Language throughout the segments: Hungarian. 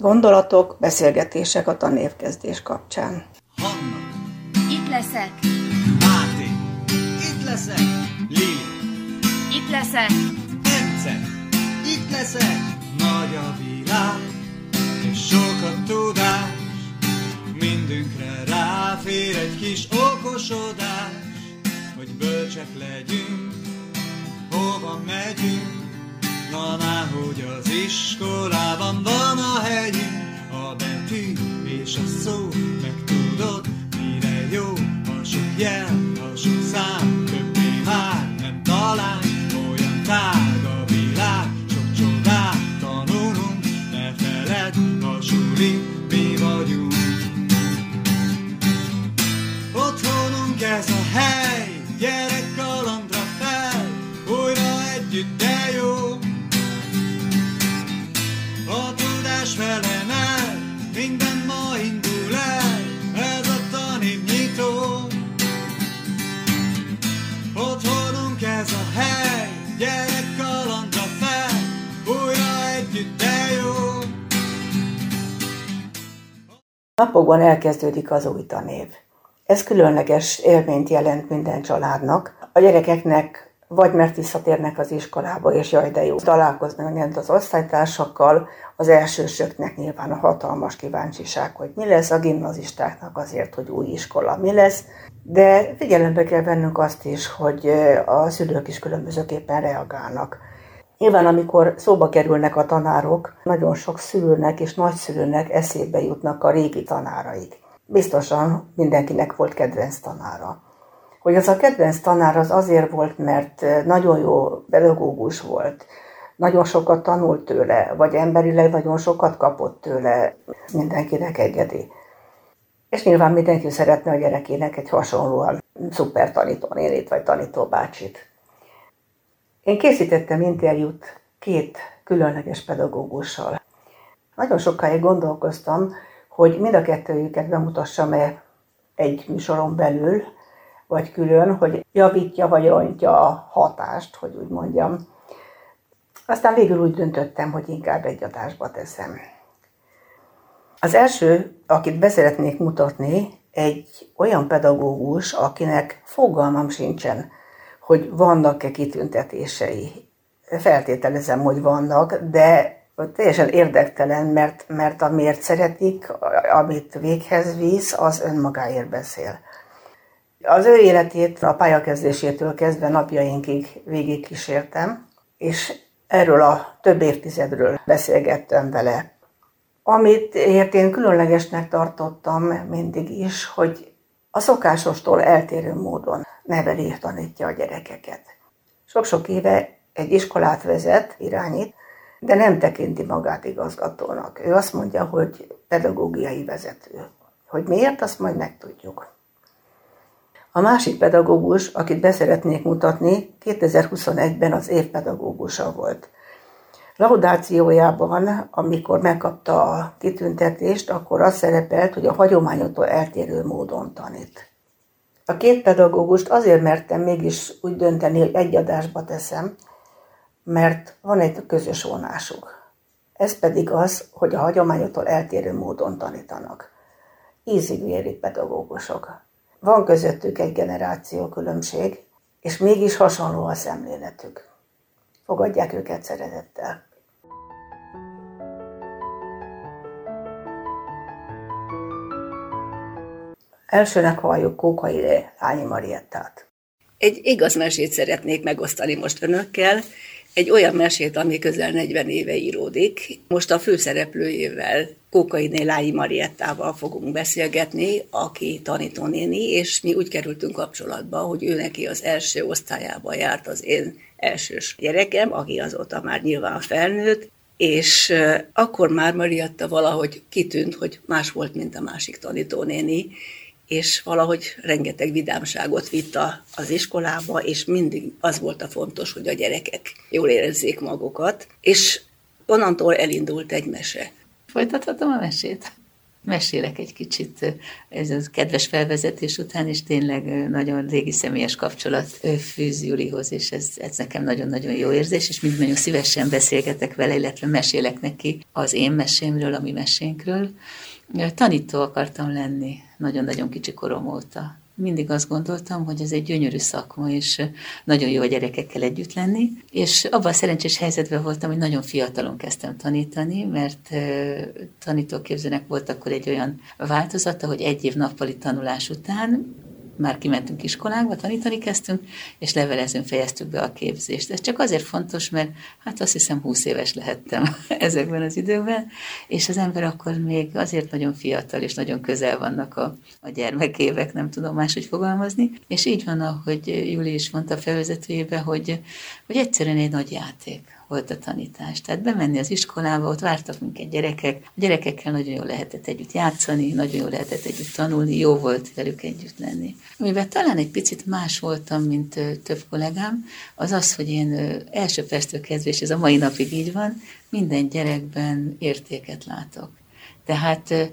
Gondolatok, beszélgetések a tanévkezdés kapcsán. Hanna, Itt leszek, Máté, itt leszek, Lili, itt leszek, Ence, itt leszek, nagy a világ, és sok a tudás, mindünkre ráfér egy kis okosodás, hogy bölcsek legyünk, hova megyünk, na már, hogy az iskolában van a helyünk, a betű és a szó, meg tudod, mire jó, a sok jel, a sok szám, többé már nem talán, olyan tág gyerek kalandra fel, újra együtt de jó. Napokban elkezdődik az új tanév. Ez különleges élményt jelent minden családnak. A gyerekeknek vagy mert visszatérnek az iskolába, és jaj, de jó, találkozni megint az osztálytársakkal, az elsősöknek nyilván a hatalmas kíváncsiság, hogy mi lesz, a gimnazistáknak azért, hogy új iskola mi lesz, de figyelembe kell vennünk azt is, hogy a szülők is különbözőképpen reagálnak. Nyilván, amikor szóba kerülnek a tanárok, nagyon sok szülőnek és nagyszülőnek eszébe jutnak a régi tanáraik. Biztosan mindenkinek volt kedvenc tanára. Hogy az a kedvenc tanár az azért volt, mert nagyon jó pedagógus volt, nagyon sokat tanult tőle, vagy emberileg nagyon sokat kapott tőle, mindenkinek egyedi. És nyilván mindenki szeretne a gyerekének egy hasonlóan szuper tanítónénit vagy tanítóbácsit. Én készítettem interjút két különleges pedagógussal. Nagyon sokáig gondolkoztam, hogy mind a kettőjüket bemutassam-e egy műsoron belül, vagy külön, hogy javítja vagy rontja a hatást, hogy úgy mondjam. Aztán végül úgy döntöttem, hogy inkább egy adásba teszem. Az első, akit beszeretnék mutatni, egy olyan pedagógus, akinek fogalmam sincsen, hogy vannak-e kitüntetései. Feltételezem, hogy vannak, de teljesen érdektelen, mert, mert amiért szeretik, amit véghez visz, az önmagáért beszél. Az ő életét a pályakezdésétől kezdve napjainkig végigkísértem, és erről a több évtizedről beszélgettem vele. Amit ért én különlegesnek tartottam mindig is, hogy a szokásostól eltérő módon neveli, tanítja a gyerekeket. Sok-sok éve egy iskolát vezet, irányít, de nem tekinti magát igazgatónak. Ő azt mondja, hogy pedagógiai vezető. Hogy miért, azt majd megtudjuk. A másik pedagógus, akit beszeretnék mutatni, 2021-ben az évpedagógusa volt. Laudációjában, amikor megkapta a kitüntetést, akkor az szerepelt, hogy a hagyományoktól eltérő módon tanít. A két pedagógust azért mertem mégis úgy dönteni, hogy egy adásba teszem, mert van egy közös vonásuk. Ez pedig az, hogy a hagyományoktól eltérő módon tanítanak. Ízig pedagógusok. Van közöttük egy generáció különbség, és mégis hasonló a szemléletük. Fogadják őket szeretettel. Elsőnek halljuk Kókai Lányi Mariettát. Egy igaz mesét szeretnék megosztani most önökkel, egy olyan mesét, ami közel 40 éve íródik. Most a főszereplőjével, Kókainé Lái Mariettával fogunk beszélgetni, aki tanítónéni, és mi úgy kerültünk kapcsolatba, hogy ő neki az első osztályába járt az én elsős gyerekem, aki azóta már nyilván felnőtt, és akkor már Marietta valahogy kitűnt, hogy más volt, mint a másik tanítónéni, és valahogy rengeteg vidámságot vitt az iskolába, és mindig az volt a fontos, hogy a gyerekek jól érezzék magukat, és onnantól elindult egy mese. Folytathatom a mesét? Mesélek egy kicsit ez a kedves felvezetés után, és tényleg nagyon régi személyes kapcsolat fűz Julihoz, és ez, ez nekem nagyon-nagyon jó érzés, és mind nagyon szívesen beszélgetek vele, illetve mesélek neki az én mesémről, a mi mesénkről. Tanító akartam lenni nagyon-nagyon kicsi korom óta. Mindig azt gondoltam, hogy ez egy gyönyörű szakma, és nagyon jó a gyerekekkel együtt lenni, és abban a szerencsés helyzetben voltam, hogy nagyon fiatalon kezdtem tanítani, mert tanítóképzőnek volt akkor egy olyan változata, hogy egy év nappali tanulás után már kimentünk iskolánkba, tanítani kezdtünk, és levelezőn fejeztük be a képzést. Ez csak azért fontos, mert hát azt hiszem 20 éves lehettem ezekben az időkben, és az ember akkor még azért nagyon fiatal, és nagyon közel vannak a, a gyermekévek, nem tudom máshogy fogalmazni, és így van, ahogy Júli is mondta felvezetőjébe, hogy, hogy egyszerűen egy nagy játék volt a tanítás. Tehát bemenni az iskolába, ott vártak minket gyerekek, a gyerekekkel nagyon jól lehetett együtt játszani, nagyon jól lehetett együtt tanulni, jó volt velük együtt lenni. Amivel talán egy picit más voltam, mint több kollégám, az az, hogy én első perctől kezdve, és ez a mai napig így van, minden gyerekben értéket látok. Tehát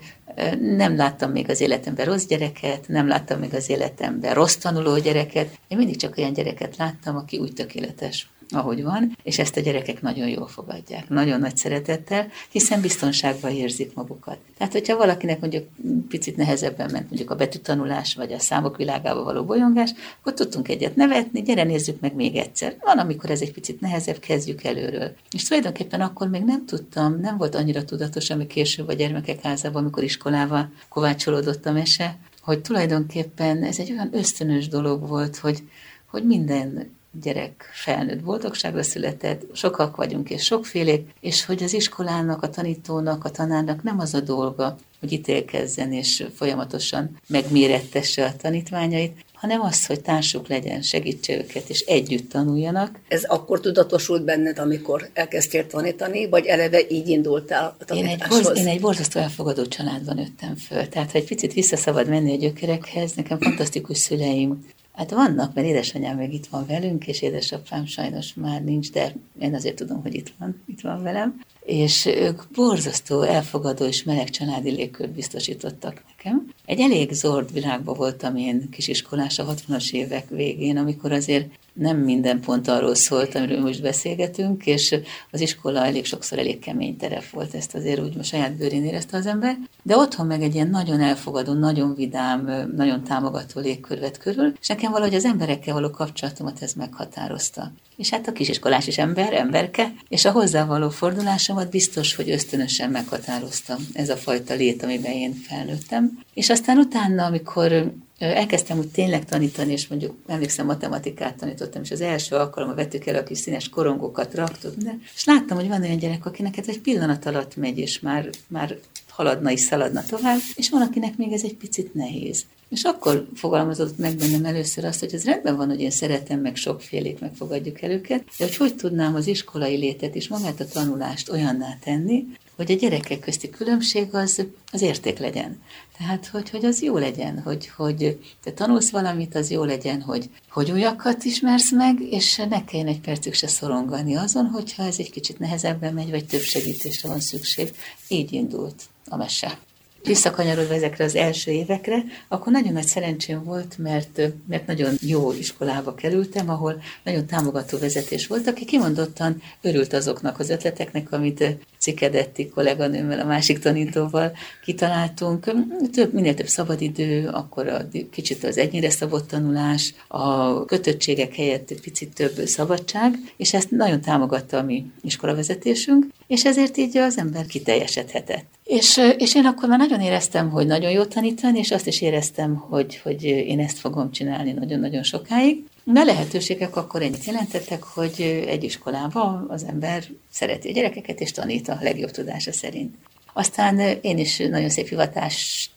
nem láttam még az életemben rossz gyereket, nem láttam még az életemben rossz tanuló gyereket. Én mindig csak olyan gyereket láttam, aki úgy tökéletes, ahogy van, és ezt a gyerekek nagyon jól fogadják, nagyon nagy szeretettel, hiszen biztonságban érzik magukat. Tehát, hogyha valakinek mondjuk picit nehezebben ment mondjuk a betűtanulás, vagy a számok világába való bolyongás, akkor tudtunk egyet nevetni, gyere nézzük meg még egyszer. Van, amikor ez egy picit nehezebb, kezdjük előről. És tulajdonképpen akkor még nem tudtam, nem volt annyira tudatos, ami később a gyermekek házában, amikor iskolával kovácsolódott a mese, hogy tulajdonképpen ez egy olyan ösztönös dolog volt, hogy, hogy minden gyerek felnőtt boldogságra született, sokak vagyunk és sokfélék, és hogy az iskolának, a tanítónak, a tanárnak nem az a dolga, hogy ítélkezzen és folyamatosan megmérettesse a tanítványait, hanem az, hogy társuk legyen, segítse őket, és együtt tanuljanak. Ez akkor tudatosult benned, amikor elkezdtél tanítani, vagy eleve így indultál a tanításhoz? Én egy, borz, én egy borzasztó elfogadó családban nőttem föl, tehát ha egy picit visszaszabad menni a gyökerekhez, nekem fantasztikus szüleim Hát vannak, mert édesanyám még itt van velünk, és édesapám sajnos már nincs, de én azért tudom, hogy itt van, itt van velem. És ők borzasztó, elfogadó és meleg családi légkört biztosítottak nekem. Egy elég zord világban voltam én kisiskolás a 60-as évek végén, amikor azért nem minden pont arról szólt, amiről most beszélgetünk, és az iskola elég sokszor elég kemény terep volt, ezt azért úgy most saját bőrén érezte az ember, de otthon meg egy ilyen nagyon elfogadó, nagyon vidám, nagyon támogató légkör vett körül, és nekem valahogy az emberekkel való kapcsolatomat ez meghatározta. És hát a kisiskolás is ember, emberke, és a hozzávaló fordulásomat biztos, hogy ösztönösen meghatároztam ez a fajta lét, amiben én felnőttem. És aztán utána, amikor elkezdtem úgy tényleg tanítani, és mondjuk emlékszem, matematikát tanítottam, és az első alkalommal vettük el a kis színes korongókat, raktuk, de, és láttam, hogy van olyan gyerek, akinek ez egy pillanat alatt megy, és már, már haladna és szaladna tovább, és van, akinek még ez egy picit nehéz. És akkor fogalmazott meg bennem először azt, hogy ez rendben van, hogy én szeretem, meg sokfélét megfogadjuk el őket, de hogy hogy tudnám az iskolai létet és magát a tanulást olyanná tenni, hogy a gyerekek közti különbség az, az érték legyen. Tehát, hogy, hogy az jó legyen, hogy, hogy te tanulsz valamit, az jó legyen, hogy, hogy újakat ismersz meg, és ne kelljen egy percig se szorongani azon, hogyha ez egy kicsit nehezebben megy, vagy több segítésre van szükség. Így indult a mese visszakanyarodva ezekre az első évekre, akkor nagyon nagy szerencsém volt, mert, mert nagyon jó iskolába kerültem, ahol nagyon támogató vezetés volt, aki kimondottan örült azoknak az ötleteknek, amit Cikedetti kolléganőmmel, a másik tanítóval kitaláltunk. Több, minél több szabadidő, akkor a, kicsit az egynyire szabott tanulás, a kötöttségek helyett egy picit több szabadság, és ezt nagyon támogatta a mi iskolavezetésünk, és ezért így az ember kiteljesedhetett. És, és én akkor már nagyon éreztem, hogy nagyon jó tanítani, és azt is éreztem, hogy, hogy én ezt fogom csinálni nagyon-nagyon sokáig. De lehetőségek akkor ennyit jelentettek, hogy egy iskolában az ember szereti a gyerekeket, és tanít a legjobb tudása szerint. Aztán én is nagyon szép hivatást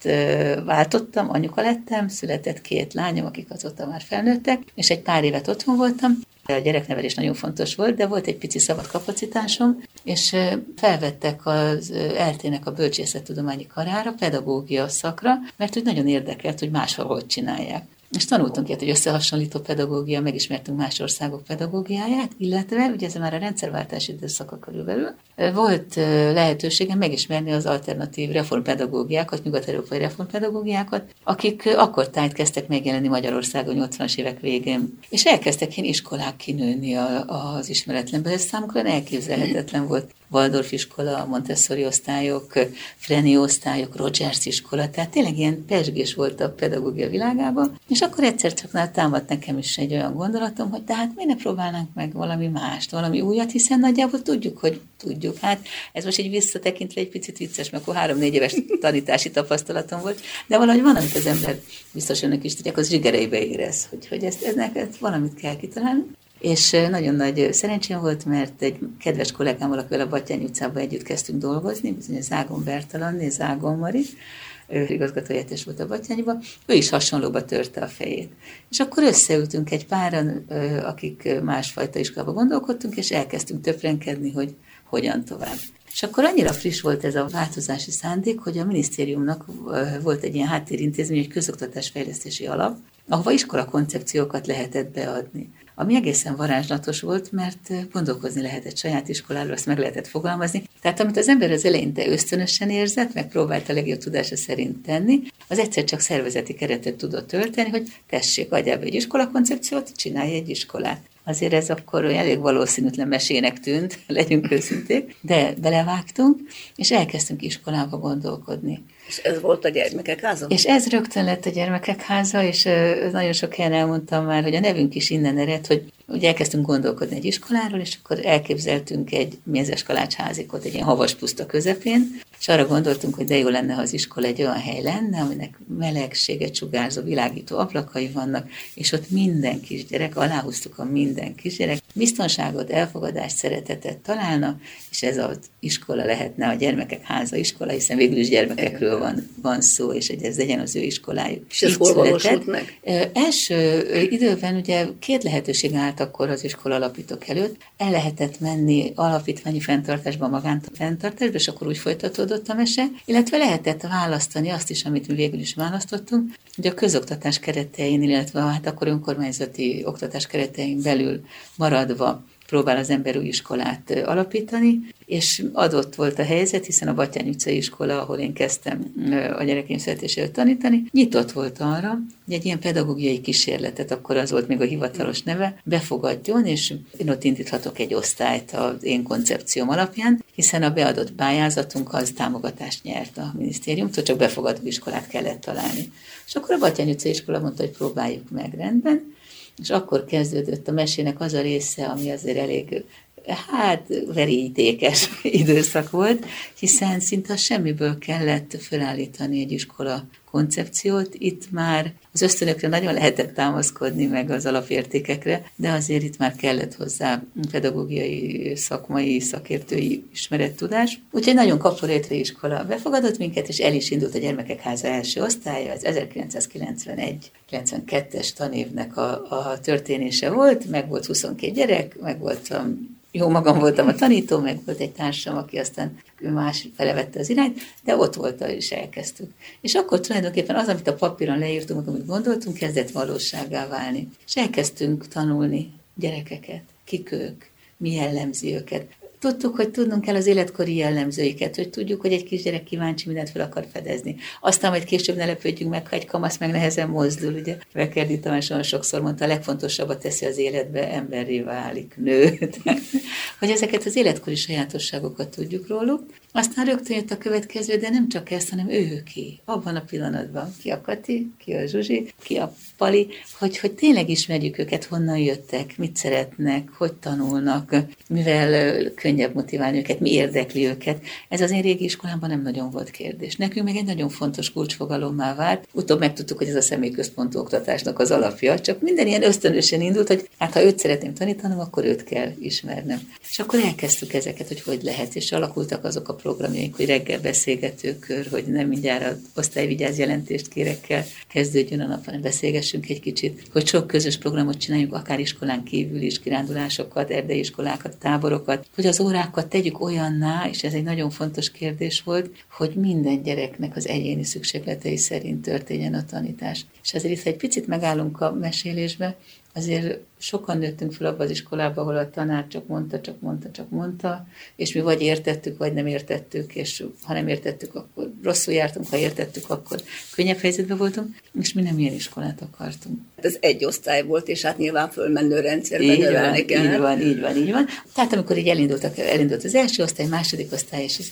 váltottam, anyuka lettem, született két lányom, akik azóta már felnőttek, és egy pár évet otthon voltam. A gyereknevelés nagyon fontos volt, de volt egy pici szabad kapacitásom, és felvettek az eltének a bölcsészettudományi karára, pedagógia szakra, mert úgy nagyon érdekelt, hogy máshol hogy csinálják. És tanultunk ilyet, hogy összehasonlító pedagógia, megismertünk más országok pedagógiáját, illetve, ugye ez már a rendszerváltás időszaka körülbelül, volt lehetőségem megismerni az alternatív reformpedagógiákat, nyugat-európai reformpedagógiákat, akik akkor tájt kezdtek megjelenni Magyarországon 80-as évek végén. És elkezdtek én iskolák kinőni az ismeretlenből. Ez számukra elképzelhetetlen volt. Waldorf iskola, Montessori osztályok, Freni osztályok, Rogers iskola, tehát tényleg ilyen persgés volt a pedagógia világában, és akkor egyszer csak támadt nekem is egy olyan gondolatom, hogy tehát miért ne próbálnánk meg valami mást, valami újat, hiszen nagyjából tudjuk, hogy tudjuk. Hát ez most egy visszatekintve egy picit vicces, mert akkor három-négy éves tanítási tapasztalatom volt, de valahogy van, amit az ember biztos önök is tudják, az zsigereibe érez, hogy, hogy ezt, ennek valamit kell kitalálni. És nagyon nagy szerencsém volt, mert egy kedves kollégámmal, akivel a Batyány utcában együtt kezdtünk dolgozni, bizony Zágon Bertalan és Zágon Mari, ő igazgatóhelyettes volt a Batyányban, ő is hasonlóba törte a fejét. És akkor összeültünk egy páran, akik másfajta iskolába gondolkodtunk, és elkezdtünk töprenkedni, hogy hogyan tovább. És akkor annyira friss volt ez a változási szándék, hogy a minisztériumnak volt egy ilyen háttérintézmény, egy közoktatásfejlesztési alap, ahova iskola koncepciókat lehetett beadni. Ami egészen varázslatos volt, mert gondolkozni lehetett saját iskoláról, azt meg lehetett fogalmazni. Tehát amit az ember az eleinte ösztönösen érzett, meg próbálta a legjobb tudása szerint tenni, az egyszer csak szervezeti keretet tudott tölteni, hogy tessék, adjál be egy iskolakoncepciót, csinálj egy iskolát. Azért ez akkor elég valószínűtlen mesének tűnt, legyünk őszinték, de belevágtunk, és elkezdtünk iskolába gondolkodni. És ez volt a gyermekek háza? És ez rögtön lett a gyermekek háza, és nagyon sok helyen elmondtam már, hogy a nevünk is innen ered, hogy ugye elkezdtünk gondolkodni egy iskoláról, és akkor elképzeltünk egy mézes kalácsházikot egy ilyen havas puszta közepén, és arra gondoltunk, hogy de jó lenne, ha az iskola egy olyan hely lenne, aminek melegséget sugárzó, világító ablakai vannak, és ott minden kisgyerek, aláhúztuk a minden kisgyerek, biztonságot, elfogadást, szeretetet találna, és ez az iskola lehetne a gyermekek háza iskola, hiszen végül is gyermekekről van, van szó, és hogy ez legyen az ő iskolájuk. És ez hol valósult meg? Első időben ugye két lehetőség állt akkor az iskola alapítók előtt. El lehetett menni alapítványi fenntartásba, magánfenntartásba, és akkor úgy folytatódott a mese, illetve lehetett választani azt is, amit mi végül is választottunk, hogy a közoktatás keretein, illetve hát akkor önkormányzati oktatás keretein belül maradva próbál az ember új iskolát alapítani, és adott volt a helyzet, hiszen a Batyány utcai iskola, ahol én kezdtem a gyerekeim születéséről tanítani, nyitott volt arra, hogy egy ilyen pedagógiai kísérletet, akkor az volt még a hivatalos neve, befogadjon, és én ott indíthatok egy osztályt az én koncepcióm alapján, hiszen a beadott pályázatunk az támogatást nyert a minisztériumtól, csak befogadó iskolát kellett találni. És akkor a Batyány utcai iskola mondta, hogy próbáljuk meg rendben, és akkor kezdődött a mesének az a része, ami azért elég hát verítékes időszak volt, hiszen szinte semmiből kellett felállítani egy iskola koncepciót. Itt már az ösztönökre nagyon lehetett támaszkodni, meg az alapértékekre, de azért itt már kellett hozzá pedagógiai, szakmai, szakértői ismerettudás. Úgyhogy nagyon kaporétre iskola befogadott minket, és el is indult a Gyermekek Háza első osztálya, az 1991-92-es tanévnek a, a történése volt, meg volt 22 gyerek, meg voltam jó magam voltam a tanító, meg volt egy társam, aki aztán más felevette az irányt, de ott volt, és elkezdtük. És akkor tulajdonképpen az, amit a papíron leírtunk, amit gondoltunk, kezdett valóságá válni. És elkezdtünk tanulni gyerekeket, kik ők, mi jellemzi őket. Tudtuk, hogy tudnunk kell az életkori jellemzőiket, hogy tudjuk, hogy egy kisgyerek kíváncsi mindent fel akar fedezni. Aztán majd később ne lepődjünk meg, ha egy kamasz meg nehezen mozdul. Ugye Vekerdi Tamás olyan sokszor mondta, a legfontosabbat teszi az életbe, emberré válik, nő. hogy ezeket az életkori sajátosságokat tudjuk róluk, aztán rögtön jött a következő, de nem csak ezt, hanem ő ki. Abban a pillanatban. Ki a Kati, ki a Zsuzsi, ki a Pali, hogy, hogy tényleg ismerjük őket, honnan jöttek, mit szeretnek, hogy tanulnak, mivel könnyebb motiválni őket, mi érdekli őket. Ez az én régi iskolámban nem nagyon volt kérdés. Nekünk meg egy nagyon fontos kulcsfogalommá vált. Utóbb megtudtuk, hogy ez a személyközpontú oktatásnak az alapja, csak minden ilyen ösztönösen indult, hogy hát ha őt szeretném tanítanom, akkor őt kell ismernem. És akkor elkezdtük ezeket, hogy hogy lehet, és alakultak azok a programjaink, hogy reggel beszélgetőkör, hogy nem mindjárt az osztályvigyáz jelentést kérek kell kezdődjön a nap, hanem beszélgessünk egy kicsit, hogy sok közös programot csináljunk, akár iskolán kívül is, kirándulásokat, erdei iskolákat, táborokat, hogy az órákat tegyük olyanná, és ez egy nagyon fontos kérdés volt, hogy minden gyereknek az egyéni szükségletei szerint történjen a tanítás. És ezért itt egy picit megállunk a mesélésbe, azért sokan nőttünk fel abban az iskolába, ahol a tanár csak mondta, csak mondta, csak mondta, és mi vagy értettük, vagy nem értettük, és ha nem értettük, akkor rosszul jártunk, ha értettük, akkor könnyebb helyzetben voltunk, és mi nem ilyen iskolát akartunk. Ez egy osztály volt, és hát nyilván fölmenő rendszerben így növelni kell. Így van, így van, így van. Tehát amikor így elindultak, elindult az első osztály, második osztály, és ez,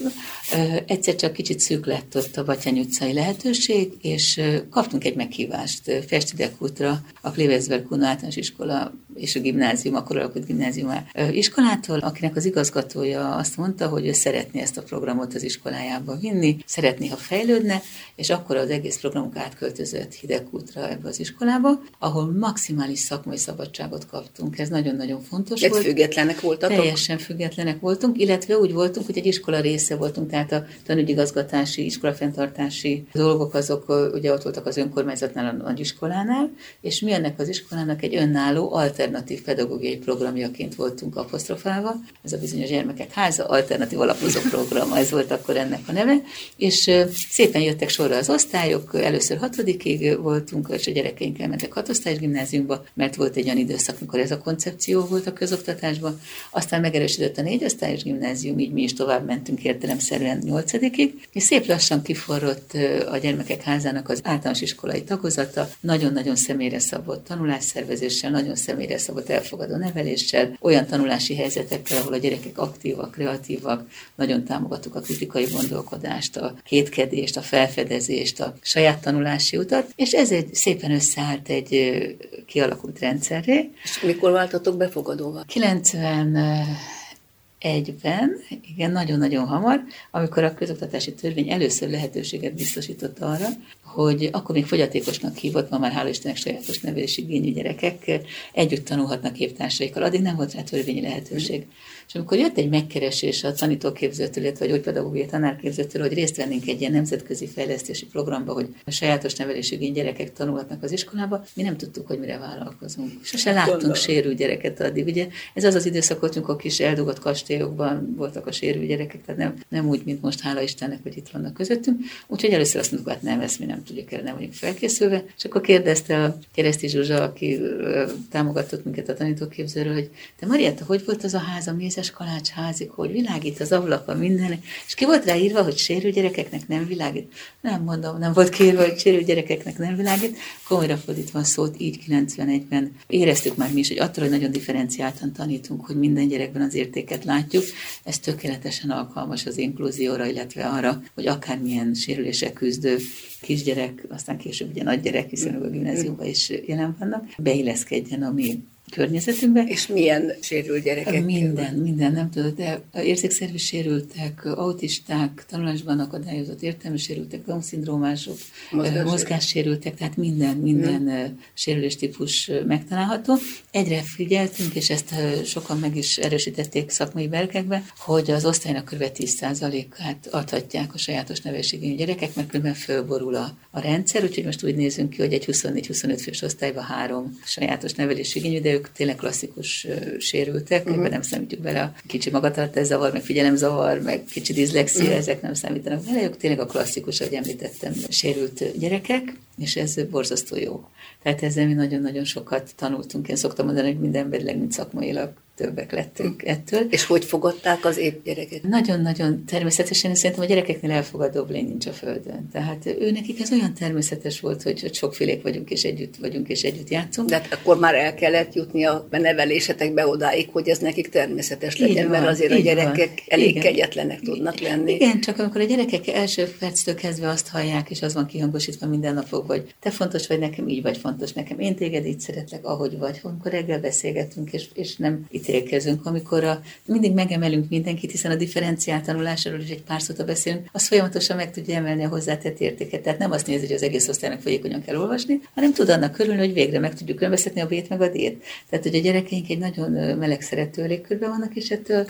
egyszer csak kicsit szűk lett ott a Batyány utcai lehetőség, és kaptunk egy meghívást Festidek útra, a Klevezberg általános iskola és a gimnázium, akkor alakult gimnázium iskolától, akinek az igazgatója azt mondta, hogy ő szeretné ezt a programot az iskolájába vinni, szeretné, ha fejlődne, és akkor az egész programunk átköltözött Hidegkútra ebbe az iskolába, ahol maximális szakmai szabadságot kaptunk. Ez nagyon-nagyon fontos Egy volt. függetlenek voltatok? Teljesen függetlenek voltunk, illetve úgy voltunk, hogy egy iskola része voltunk, tehát a tanügyigazgatási, iskolafenntartási dolgok azok ugye ott voltak az önkormányzatnál, a nagyiskolánál, és mi ennek az iskolának egy önálló, alternatív pedagógiai programjaként voltunk apostrofálva. Ez a bizonyos gyermekek háza, alternatív alapozó program, ez volt akkor ennek a neve, és szépen jöttek sorra az osztályok, először hatodikig voltunk, és a gyerekeink elmentek hatosztályos gimnáziumba, mert volt egy olyan időszak, amikor ez a koncepció volt a közoktatásban, aztán megerősödött a négyosztályos gimnázium, így mi is tovább mentünk értelemszerűen nyolcadikig, és szép lassan kiforrott a gyermekek házának az általános iskolai tagozata, nagyon-nagyon személyre szabott tanulásszervezéssel, nagyon személyre szabott elfogadó neveléssel, olyan tanulási helyzetekkel, ahol a gyerekek aktívak, kreatívak, nagyon támogattuk a kritikai gondolkodást, a kétkedést, a felfedezést, a saját tanulási utat, és ez egy szépen összeállt egy kialakult rendszerré. És mikor váltatok befogadóval? 90 egyben, igen, nagyon-nagyon hamar, amikor a közoktatási törvény először lehetőséget biztosított arra, hogy akkor még fogyatékosnak hívott, ma már hála Istennek sajátos nevelési igényű gyerekek együtt tanulhatnak évtársaikkal. Addig nem volt rá törvényi lehetőség. És amikor jött egy megkeresés a tanítóképzőtől, illetve vagy pedagógiai tanárképzőtől, hogy részt vennénk egy ilyen nemzetközi fejlesztési programba, hogy a sajátos nevelési igény gyerekek tanulhatnak az iskolába, mi nem tudtuk, hogy mire vállalkozunk. Sose láttunk sérült gyereket addig. Ugye ez az az időszak volt, amikor kis eldugott kastélyokban voltak a sérült gyerekek, tehát nem, nem úgy, mint most, hála Istennek, hogy itt vannak közöttünk. Úgyhogy először azt mondtuk, hát nem, ezt mi nem tudjuk el, nem vagyunk felkészülve. És akkor kérdezte a Kereszti Zsuzsa, aki támogatott minket a tanítóképzőről, hogy te Marietta, hogy volt az a ház, ami mézes kalács házik, hogy világít az ablaka minden, és ki volt rá írva, hogy sérül gyerekeknek nem világít? Nem mondom, nem volt kérve, hogy sérül gyerekeknek nem világít. Komolyra fordítva szót, így 91-ben éreztük már mi is, hogy attól, hogy nagyon differenciáltan tanítunk, hogy minden gyerekben az értéket látjuk, ez tökéletesen alkalmas az inkluzióra, illetve arra, hogy akármilyen sérülések küzdő kisgyerek, aztán később ugye nagygyerek, hiszen a gimnáziumban is jelen vannak, beilleszkedjen a mi környezetünkbe. És milyen sérült gyerekek? Minden, minden, nem tudod, de érzékszervi sérültek, autisták, tanulásban akadályozott értelmi sérültek, Down-szindrómások, mozgássérültek, tehát minden, minden hmm. sérüléstípus megtalálható. Egyre figyeltünk, és ezt sokan meg is erősítették szakmai berkekbe, hogy az osztálynak kb. 10%-át adhatják a sajátos nevelségű gyerekek, mert különben fölborul a, a rendszer, úgyhogy most úgy nézünk ki, hogy egy 24-25 fős osztályban három sajátos nevelésigényű, de ők tényleg klasszikus sérültek, uh-huh. ebben nem számítjuk bele a kicsi zavar, meg figyelemzavar, meg kicsi diszlexia, uh-huh. ezek nem számítanak bele, ők tényleg a klasszikus, ahogy említettem, sérült gyerekek, és ez borzasztó jó. Tehát ezzel mi nagyon-nagyon sokat tanultunk. Én szoktam mondani, hogy minden emberileg, mint szakmailag többek lettünk ettől. És hogy fogadták az épp gyereket? Nagyon-nagyon természetesen, szerintem a gyerekeknél elfogadóbb lény nincs a Földön. Tehát ő nekik ez olyan természetes volt, hogy, hogy sokfélék vagyunk, és együtt vagyunk, és együtt játszunk. De hát akkor már el kellett jutni a nevelésetekbe odáig, hogy ez nekik természetes legyen, van, mert azért a gyerekek van. elég Igen. kegyetlenek tudnak lenni. Igen, csak amikor a gyerekek első perctől kezdve azt hallják, és az van kihangosítva minden napok, hogy te fontos vagy nekem, így vagy fontos nekem, én téged így szeretlek, ahogy vagy. Amikor reggel beszélgetünk, és, és nem itt ítélkezünk, amikor a, mindig megemelünk mindenkit, hiszen a differenciált tanulásról is egy pár szót beszélünk, az folyamatosan meg tudja emelni a hozzátett értéket. Tehát nem azt nézi, hogy az egész osztálynak folyékonyan kell olvasni, hanem tud annak körülni, hogy végre meg tudjuk különböztetni a B-t meg a D-t. Tehát, hogy a gyerekeink egy nagyon meleg szerető légkörben vannak, és ettől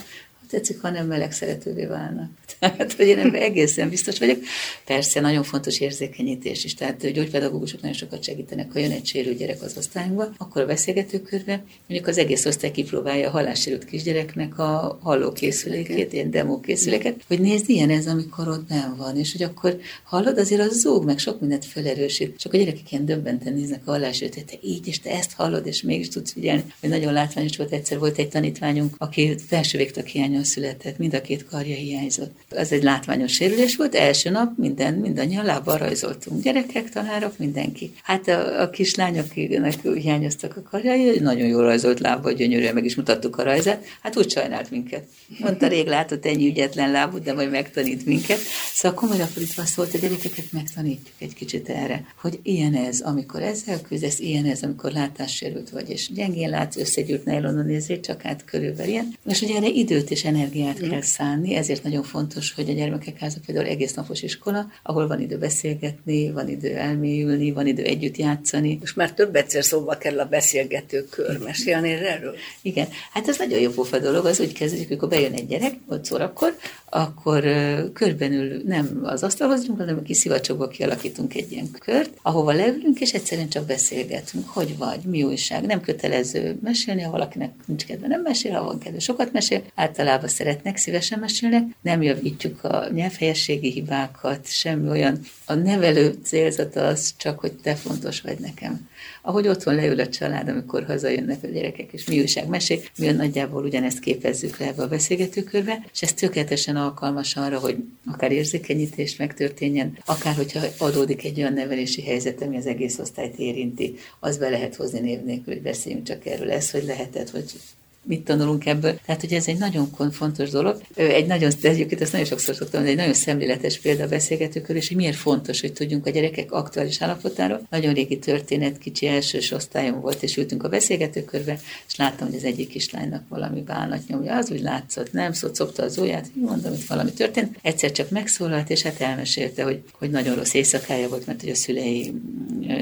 tetszik, hanem meleg szeretővé válnak. Tehát, hogy én ebben egészen biztos vagyok. Persze, nagyon fontos érzékenyítés is. Tehát gyógypedagógusok nagyon sokat segítenek, ha jön egy sérült gyerek az osztályunkba, akkor a beszélgetőkörbe, mondjuk az egész osztály kipróbálja a hallássérült kisgyereknek a hallókészülékét, ilyen demókészüléket, hogy nézd, ilyen ez, amikor ott benn van, és hogy akkor hallod, azért az zúg, meg sok mindent felerősít. Csak a gyerekek ilyen döbbenten néznek a hallássérült, te így, és te ezt hallod, és mégis tudsz figyelni. Hogy nagyon látványos volt, egyszer volt egy tanítványunk, aki felső végtag hiányon született, mind a két karja hiányzott. Az egy látványos sérülés volt, első nap minden, mindannyian lábbal rajzoltunk. Gyerekek, tanárok, mindenki. Hát a, a kislány, akinek hiányoztak a karjai, nagyon jól rajzolt lábbal, gyönyörűen meg is mutattuk a rajzát. Hát úgy sajnált minket. Mondta, rég látott ennyi ügyetlen lábút, de majd megtanít minket. Szóval komoly fordítva szólt, a gyerekeket megtanítjuk egy kicsit erre, hogy ilyen ez, amikor ezzel küzdesz, ilyen ez, amikor látássérült vagy, és gyengén látsz, összegyűrt nejlonon nézés, csak át körülbelül ilyen. És hogy erre időt és energiát mm. kell szánni, ezért nagyon fontos, hogy a gyermekek háza például egész napos iskola, ahol van idő beszélgetni, van idő elmélyülni, van idő együtt játszani. Most már több egyszer szóba kell a beszélgető kör. Mesélni erről? Igen, hát ez nagyon jó pofa dolog, az úgy kezdődik, amikor bejön egy gyerek, 8 órakor, akkor körbenül nem az asztalhoz ülünk, hanem a kis szivacsokba kialakítunk egy ilyen kört, ahova leülünk, és egyszerűen csak beszélgetünk, hogy vagy, mi újság. Nem kötelező mesélni, ha valakinek nincs kedve, nem mesél, ha van kedve, sokat mesél. Általában szeretnek, szívesen mesélnek. Nem javítjuk a nyelvhelyességi hibákat, semmi olyan. A nevelő célzata az csak, hogy te fontos vagy nekem ahogy otthon leül a család, amikor hazajönnek a gyerekek, és mi újság mesék, mi nagyjából ugyanezt képezzük le ebbe a beszélgetőkörbe, és ez tökéletesen alkalmas arra, hogy akár érzékenyítés megtörténjen, akár hogyha adódik egy olyan nevelési helyzet, ami az egész osztályt érinti, az be lehet hozni név nélkül, hogy beszéljünk csak erről, ez, hogy lehetett, hogy mit tanulunk ebből. Tehát, hogy ez egy nagyon fontos dolog. Egy nagyon, egyébként ezt nagyon sokszor szoktam, egy nagyon szemléletes példa a beszélgetőkör, és hogy miért fontos, hogy tudjunk a gyerekek aktuális állapotáról. Nagyon régi történet, kicsi elsős osztályom volt, és ültünk a beszélgetőkörbe, és láttam, hogy az egyik kislánynak valami bálnat nyomja. Az úgy látszott, nem szólt, szopta az ujját, mondom, hogy valami történt. Egyszer csak megszólalt, és hát elmesélte, hogy, hogy nagyon rossz éjszakája volt, mert hogy a szülei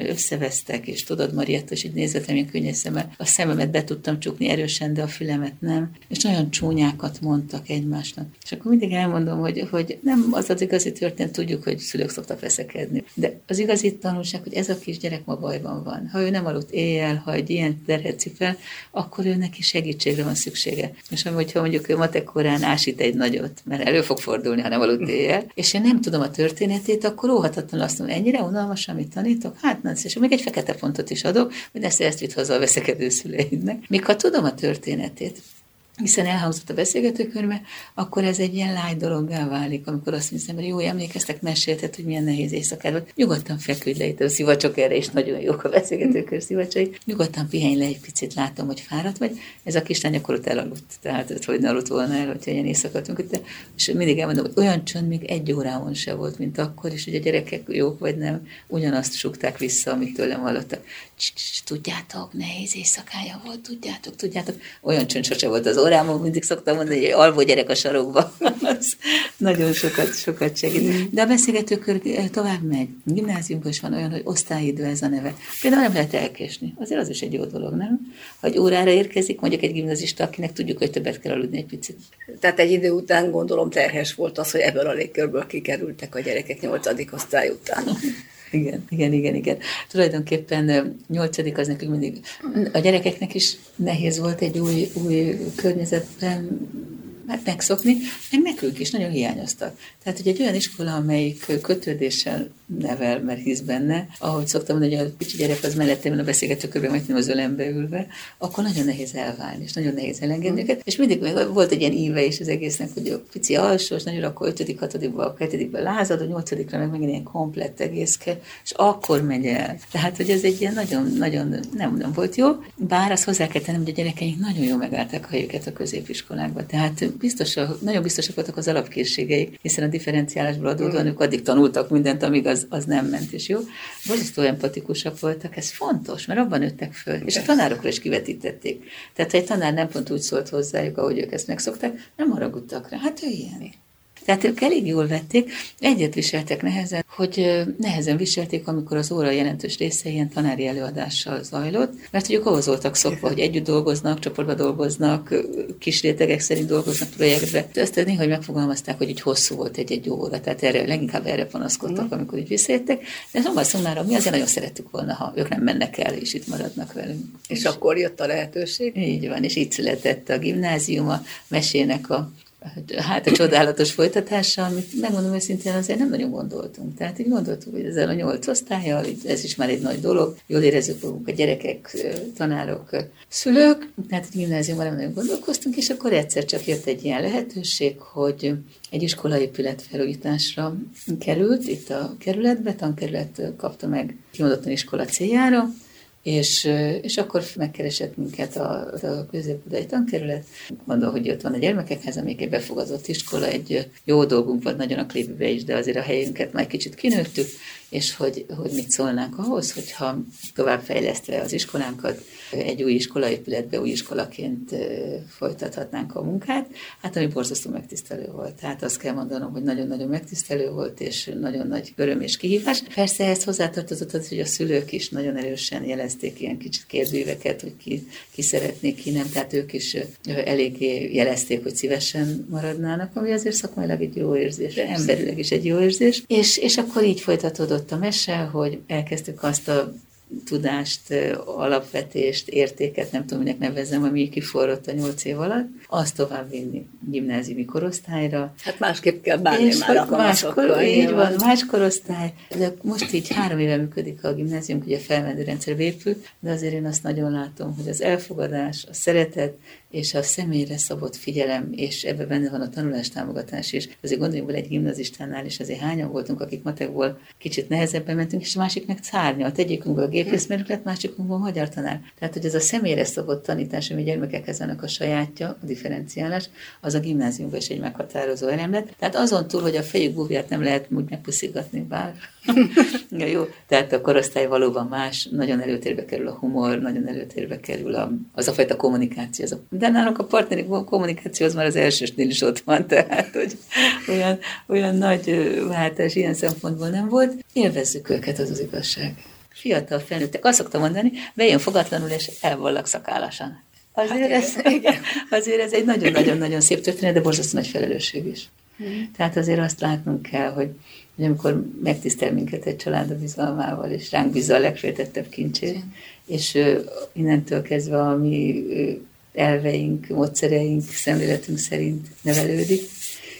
összevesztek, és tudod, Marietta, és így nézett milyen könnyes szemmel. A szememet be tudtam csukni erősen, de a fülemet nem, és nagyon csúnyákat mondtak egymásnak. És akkor mindig elmondom, hogy, hogy nem az az igazi történet, tudjuk, hogy szülők szoktak veszekedni. De az igazi tanulság, hogy ez a kisgyerek ma bajban van. Ha ő nem aludt éjjel, ha egy ilyen terhet fel, akkor ő neki segítségre van szüksége. És hogyha mondjuk ő matek korán ásít egy nagyot, mert elő fog fordulni, ha nem aludt éjjel, és én nem tudom a történetét, akkor óhatatlanul azt mondom, ennyire unalmas, amit tanítok, hát nem, és még egy fekete pontot is adok, hogy ezt, ezt vitt haza a veszekedő szüleidnek. Míg ha tudom a történetet, történetét hiszen elhangzott a beszélgetőkörbe, akkor ez egy ilyen lágy dologgá válik, amikor azt hiszem, hogy jó, emlékeztek, mesélted, hogy milyen nehéz éjszakád volt. Nyugodtan feküdj le itt a szivacsok erre, és nagyon jók a beszélgetőkör szivacsai. Nyugodtan pihenj le egy picit, látom, hogy fáradt vagy. Ez a kislány akkor ott elaludt, tehát hogy ne aludt volna el, hogyha ilyen éjszakatunk. És mindig elmondom, hogy olyan csönd még egy órában se volt, mint akkor, és hogy a gyerekek jók vagy nem, ugyanazt sukták vissza, amit tőlem hallottak. Tudjátok, nehéz éjszakája volt, tudjátok, tudjátok. Olyan csönd sose volt az órámon, mindig szoktam mondani, hogy alvó gyerek a sarokba. az nagyon sokat, sokat segít. Mm. De a beszélgetőkör tovább megy. Gimnáziumban is van olyan, hogy osztályidő ez a neve. Például nem lehet elkésni. Azért az is egy jó dolog, nem? Ha egy órára érkezik, mondjuk egy gimnazista, akinek tudjuk, hogy többet kell aludni egy picit. Tehát egy idő után gondolom terhes volt az, hogy ebből a légkörből kikerültek a gyerekek nyolcadik osztály után. Igen, igen, igen, igen. Tulajdonképpen nyolcadik az nekünk mindig, a gyerekeknek is nehéz volt egy új, új környezetben hát megszokni, meg nekünk is nagyon hiányoztak. Tehát, hogy egy olyan iskola, amelyik kötődéssel nevel, mert hisz benne, ahogy szoktam mondani, hogy a kicsi gyerek az mellettem a beszélgetőkörben, majd nem az ölembe ülve, akkor nagyon nehéz elválni, és nagyon nehéz elengedni őket. És mindig volt egy ilyen íve is az egésznek, hogy a pici alsós, nagyon akkor ötödik, hatodikba, a hetedikben lázad, a nyolcadikra meg megint ilyen komplett egész kell, és akkor megy el. Tehát, hogy ez egy ilyen nagyon, nagyon nem, nem volt jó, bár azt hozzá kell tennem, hogy a gyerekeink nagyon jól megállták a helyüket a középiskolákban. Tehát biztos, nagyon biztosak voltak az alapkészségeik, hiszen a differenciálásból adódóan ők addig tanultak mindent, amíg az, az nem ment, és jó. Borzasztó empatikusak voltak, ez fontos, mert abban nőttek föl, és a tanárokra is kivetítették. Tehát, ha egy tanár nem pont úgy szólt hozzájuk, ahogy ők ezt megszokták, nem haragudtak rá. Hát ő ilyen. Tehát ők elég jól vették, egyet viseltek nehezen, hogy nehezen viselték, amikor az óra jelentős része ilyen tanári előadással zajlott, mert hogy ők ahhoz voltak szokva, hogy együtt dolgoznak, csoportba dolgoznak, kis rétegek szerint dolgoznak projektbe. Ezt néha megfogalmazták, hogy így hosszú volt egy-egy óra, tehát erre, leginkább erre panaszkodtak, amikor így visszaértek. De szóval szomára mi azért nagyon szerettük volna, ha ők nem mennek el, és itt maradnak velünk. És, és akkor jött a lehetőség? Így van, és így született a gimnázium, a mesének a hát a csodálatos folytatása, amit megmondom őszintén azért nem nagyon gondoltunk. Tehát így gondoltuk, hogy ezzel a nyolc osztályjal, ez is már egy nagy dolog, jól érezzük magunk a gyerekek, tanárok, szülők, tehát egy gimnáziumban nem nagyon gondolkoztunk, és akkor egyszer csak jött egy ilyen lehetőség, hogy egy iskolaépület felújításra került itt a kerületbe, tankerület kapta meg kimondottan iskola céljára, és, és akkor megkeresett minket a, a középbudai tankerület. Mondom, hogy ott van a gyermekekhez, amik egy befogadott iskola, egy jó dolgunk volt nagyon a Klébibe is, de azért a helyünket már kicsit kinőttük, és hogy, hogy mit szólnánk ahhoz, hogyha továbbfejlesztve az iskolánkat, egy új iskolaépületbe új iskolaként folytathatnánk a munkát, hát ami borzasztó megtisztelő volt. Tehát azt kell mondanom, hogy nagyon-nagyon megtisztelő volt, és nagyon nagy öröm és kihívás. Persze ehhez hozzátartozott az, hogy a szülők is nagyon erősen jelezték ilyen kicsit kérdőíveket, hogy ki, ki szeretnék, ki nem, tehát ők is eléggé jelezték, hogy szívesen maradnának, ami azért szakmailag egy jó érzés, emberileg is egy jó érzés. És, és akkor így folytatódott a mese, hogy elkezdtük azt a tudást, alapvetést, értéket, nem tudom, minek nevezem, ami kiforrott a nyolc év alatt, azt tovább vinni gimnáziumi korosztályra. Hát másképp kell bánni és már a máskor, Így van, más korosztály. De most így három éve működik a gimnázium, ugye a felmendő rendszer épül, de azért én azt nagyon látom, hogy az elfogadás, a szeretet, és a személyre szabott figyelem, és ebben benne van a tanulás támogatás is. Azért gondoljunk bele egy gimnazistánál, és azért hányan voltunk, akik matekból kicsit nehezebben mentünk, és a másik meg szárnyalt. Egyikünkből a gépészmérnök lett, másikünkből magyar tanár. Tehát, hogy ez a személyre szabott tanítás, ami gyermekekhez ennek a sajátja, a differenciálás, az a gimnáziumban is egy meghatározó elem lett. Tehát azon túl, hogy a fejük búvját nem lehet úgy megpuszigatni, bár ja, jó, tehát a korosztály valóban más, nagyon előtérbe kerül a humor, nagyon előtérbe kerül a, az a fajta kommunikáció. Az a, de nálunk a partneri kommunikáció az már az elsősnél is ott van, tehát hogy olyan, olyan nagy váltás ilyen szempontból nem volt. Élvezzük őket, az az igazság. Fiatal felnőttek, azt szoktam mondani, bejön fogatlanul és elvallak szakálasan. Azért, hát, ez, azért ez egy nagyon-nagyon-nagyon szép történet, de borzasztó nagy felelősség is. Hmm. Tehát azért azt látnunk kell, hogy hogy amikor megtisztel minket egy család a bizalmával, és ránk bízza a legféltettebb kincsét, és innentől kezdve a mi elveink, módszereink, szemléletünk szerint nevelődik,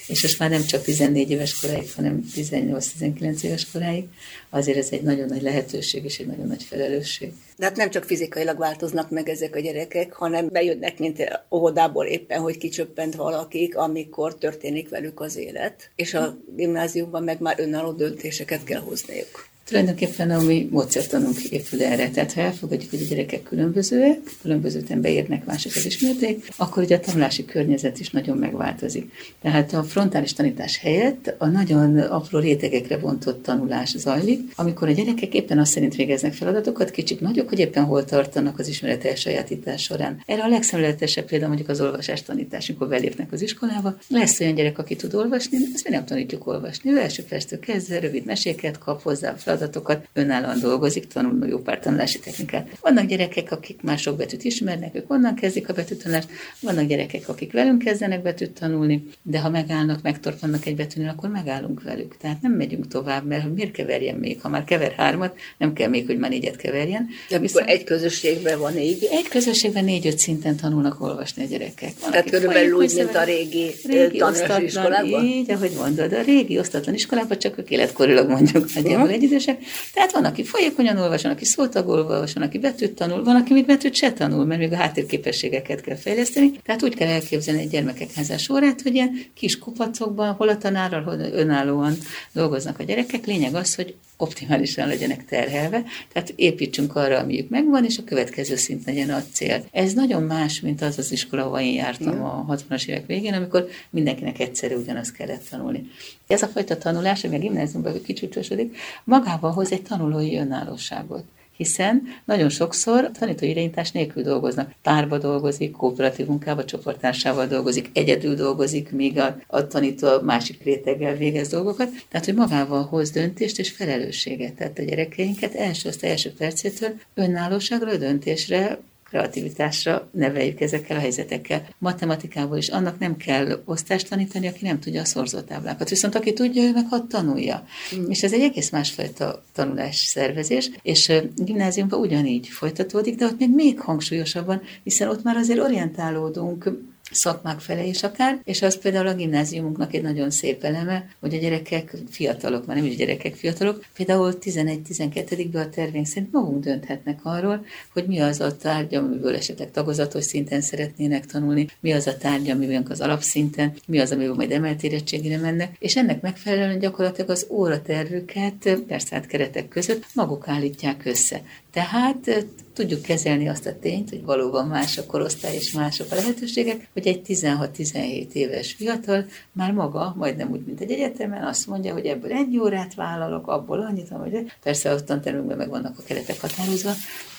és most már nem csak 14 éves koráig, hanem 18-19 éves koráig, azért ez egy nagyon nagy lehetőség és egy nagyon nagy felelősség. De hát nem csak fizikailag változnak meg ezek a gyerekek, hanem bejönnek, mint óvodából éppen, hogy kicsöppent valakik, amikor történik velük az élet, és a gimnáziumban meg már önálló döntéseket kell hozniuk. Tulajdonképpen a mi módszertanunk épül erre. Tehát ha elfogadjuk, hogy a gyerekek különbözőek, különbözőten beérnek, mások az ismerték, akkor ugye a tanulási környezet is nagyon megváltozik. Tehát a frontális tanítás helyett a nagyon apró rétegekre bontott tanulás zajlik, amikor a gyerekek éppen azt szerint végeznek feladatokat, kicsit nagyok, hogy éppen hol tartanak az ismeret elsajátítás során. Erre a legszemléletesebb példa mondjuk az olvasás tanítás, amikor belépnek az iskolába. Lesz olyan gyerek, aki tud olvasni, ezt mi nem tanítjuk olvasni. Ő első perctől kezdve rövid meséket kap hozzá, feladatokat, önállóan dolgozik, tanul jó pár tanulási technikát. Vannak gyerekek, akik már sok betűt ismernek, ők onnan kezdik a betűtanulást, vannak gyerekek, akik velünk kezdenek betűt tanulni, de ha megállnak, megtorpannak egy betűnél, akkor megállunk velük. Tehát nem megyünk tovább, mert miért keverjen még? Ha már kever hármat, nem kell még, hogy már négyet keverjen. De Viszont egy közösségben van négy? Egy közösségben négy-öt szinten tanulnak olvasni a gyerekek. Van, Tehát körülbelül úgy, mint a régi, régi osztatlan, iskolában? Így, ahogy mondod, a régi osztatlan iskolában csak ők életkorilag mondjuk nagyjából egy idősek, tehát van, aki folyékonyan olvas, van, aki szótagolva olvas, van, aki betűt tanul, van, aki még betűt se tanul, mert még a háttérképességeket kell fejleszteni. Tehát úgy kell elképzelni egy gyermekek házás órát, hogy ilyen kis kupacokban, hol a tanárral, hol önállóan dolgoznak a gyerekek. Lényeg az, hogy optimálisan legyenek terhelve, tehát építsünk arra, amiük megvan, és a következő szint legyen a cél. Ez nagyon más, mint az az iskola, ahol én jártam a 60-as évek végén, amikor mindenkinek egyszerű ugyanazt kellett tanulni. Ez a fajta tanulás, ami a gimnáziumban kicsúcsosodik, magával hoz egy tanulói önállóságot hiszen nagyon sokszor tanító irányítás nélkül dolgoznak. Párba dolgozik, kooperatív munkába, csoporttársával dolgozik, egyedül dolgozik, míg a, a tanító másik réteggel végez dolgokat. Tehát, hogy magával hoz döntést és felelősséget. Tehát a gyerekeinket első, azt első percétől önállóságra, döntésre kreativitásra neveljük ezekkel a helyzetekkel. Matematikából is annak nem kell osztást tanítani, aki nem tudja a szorzótáblákat. Viszont aki tudja, ő meg hadd tanulja. Mm. És ez egy egész másfajta tanulás szervezés, és gimnáziumban ugyanígy folytatódik, de ott még még hangsúlyosabban, hiszen ott már azért orientálódunk szakmák fele is akár, és az például a gimnáziumunknak egy nagyon szép eleme, hogy a gyerekek fiatalok, már nem is gyerekek fiatalok, például 11-12-ben a tervénk szerint magunk dönthetnek arról, hogy mi az a tárgy, amiből esetleg tagozatos szinten szeretnének tanulni, mi az a tárgy, amiből az alapszinten, mi az, amiből majd emelt érettségére mennek, és ennek megfelelően gyakorlatilag az óratervüket, persze hát keretek között maguk állítják össze. Tehát tudjuk kezelni azt a tényt, hogy valóban más a korosztály és mások a lehetőségek, hogy egy 16-17 éves fiatal már maga, majdnem úgy, mint egy egyetemen, azt mondja, hogy ebből egy órát vállalok, abból annyit, hogy persze a tantermünkben meg vannak a keretek határozva,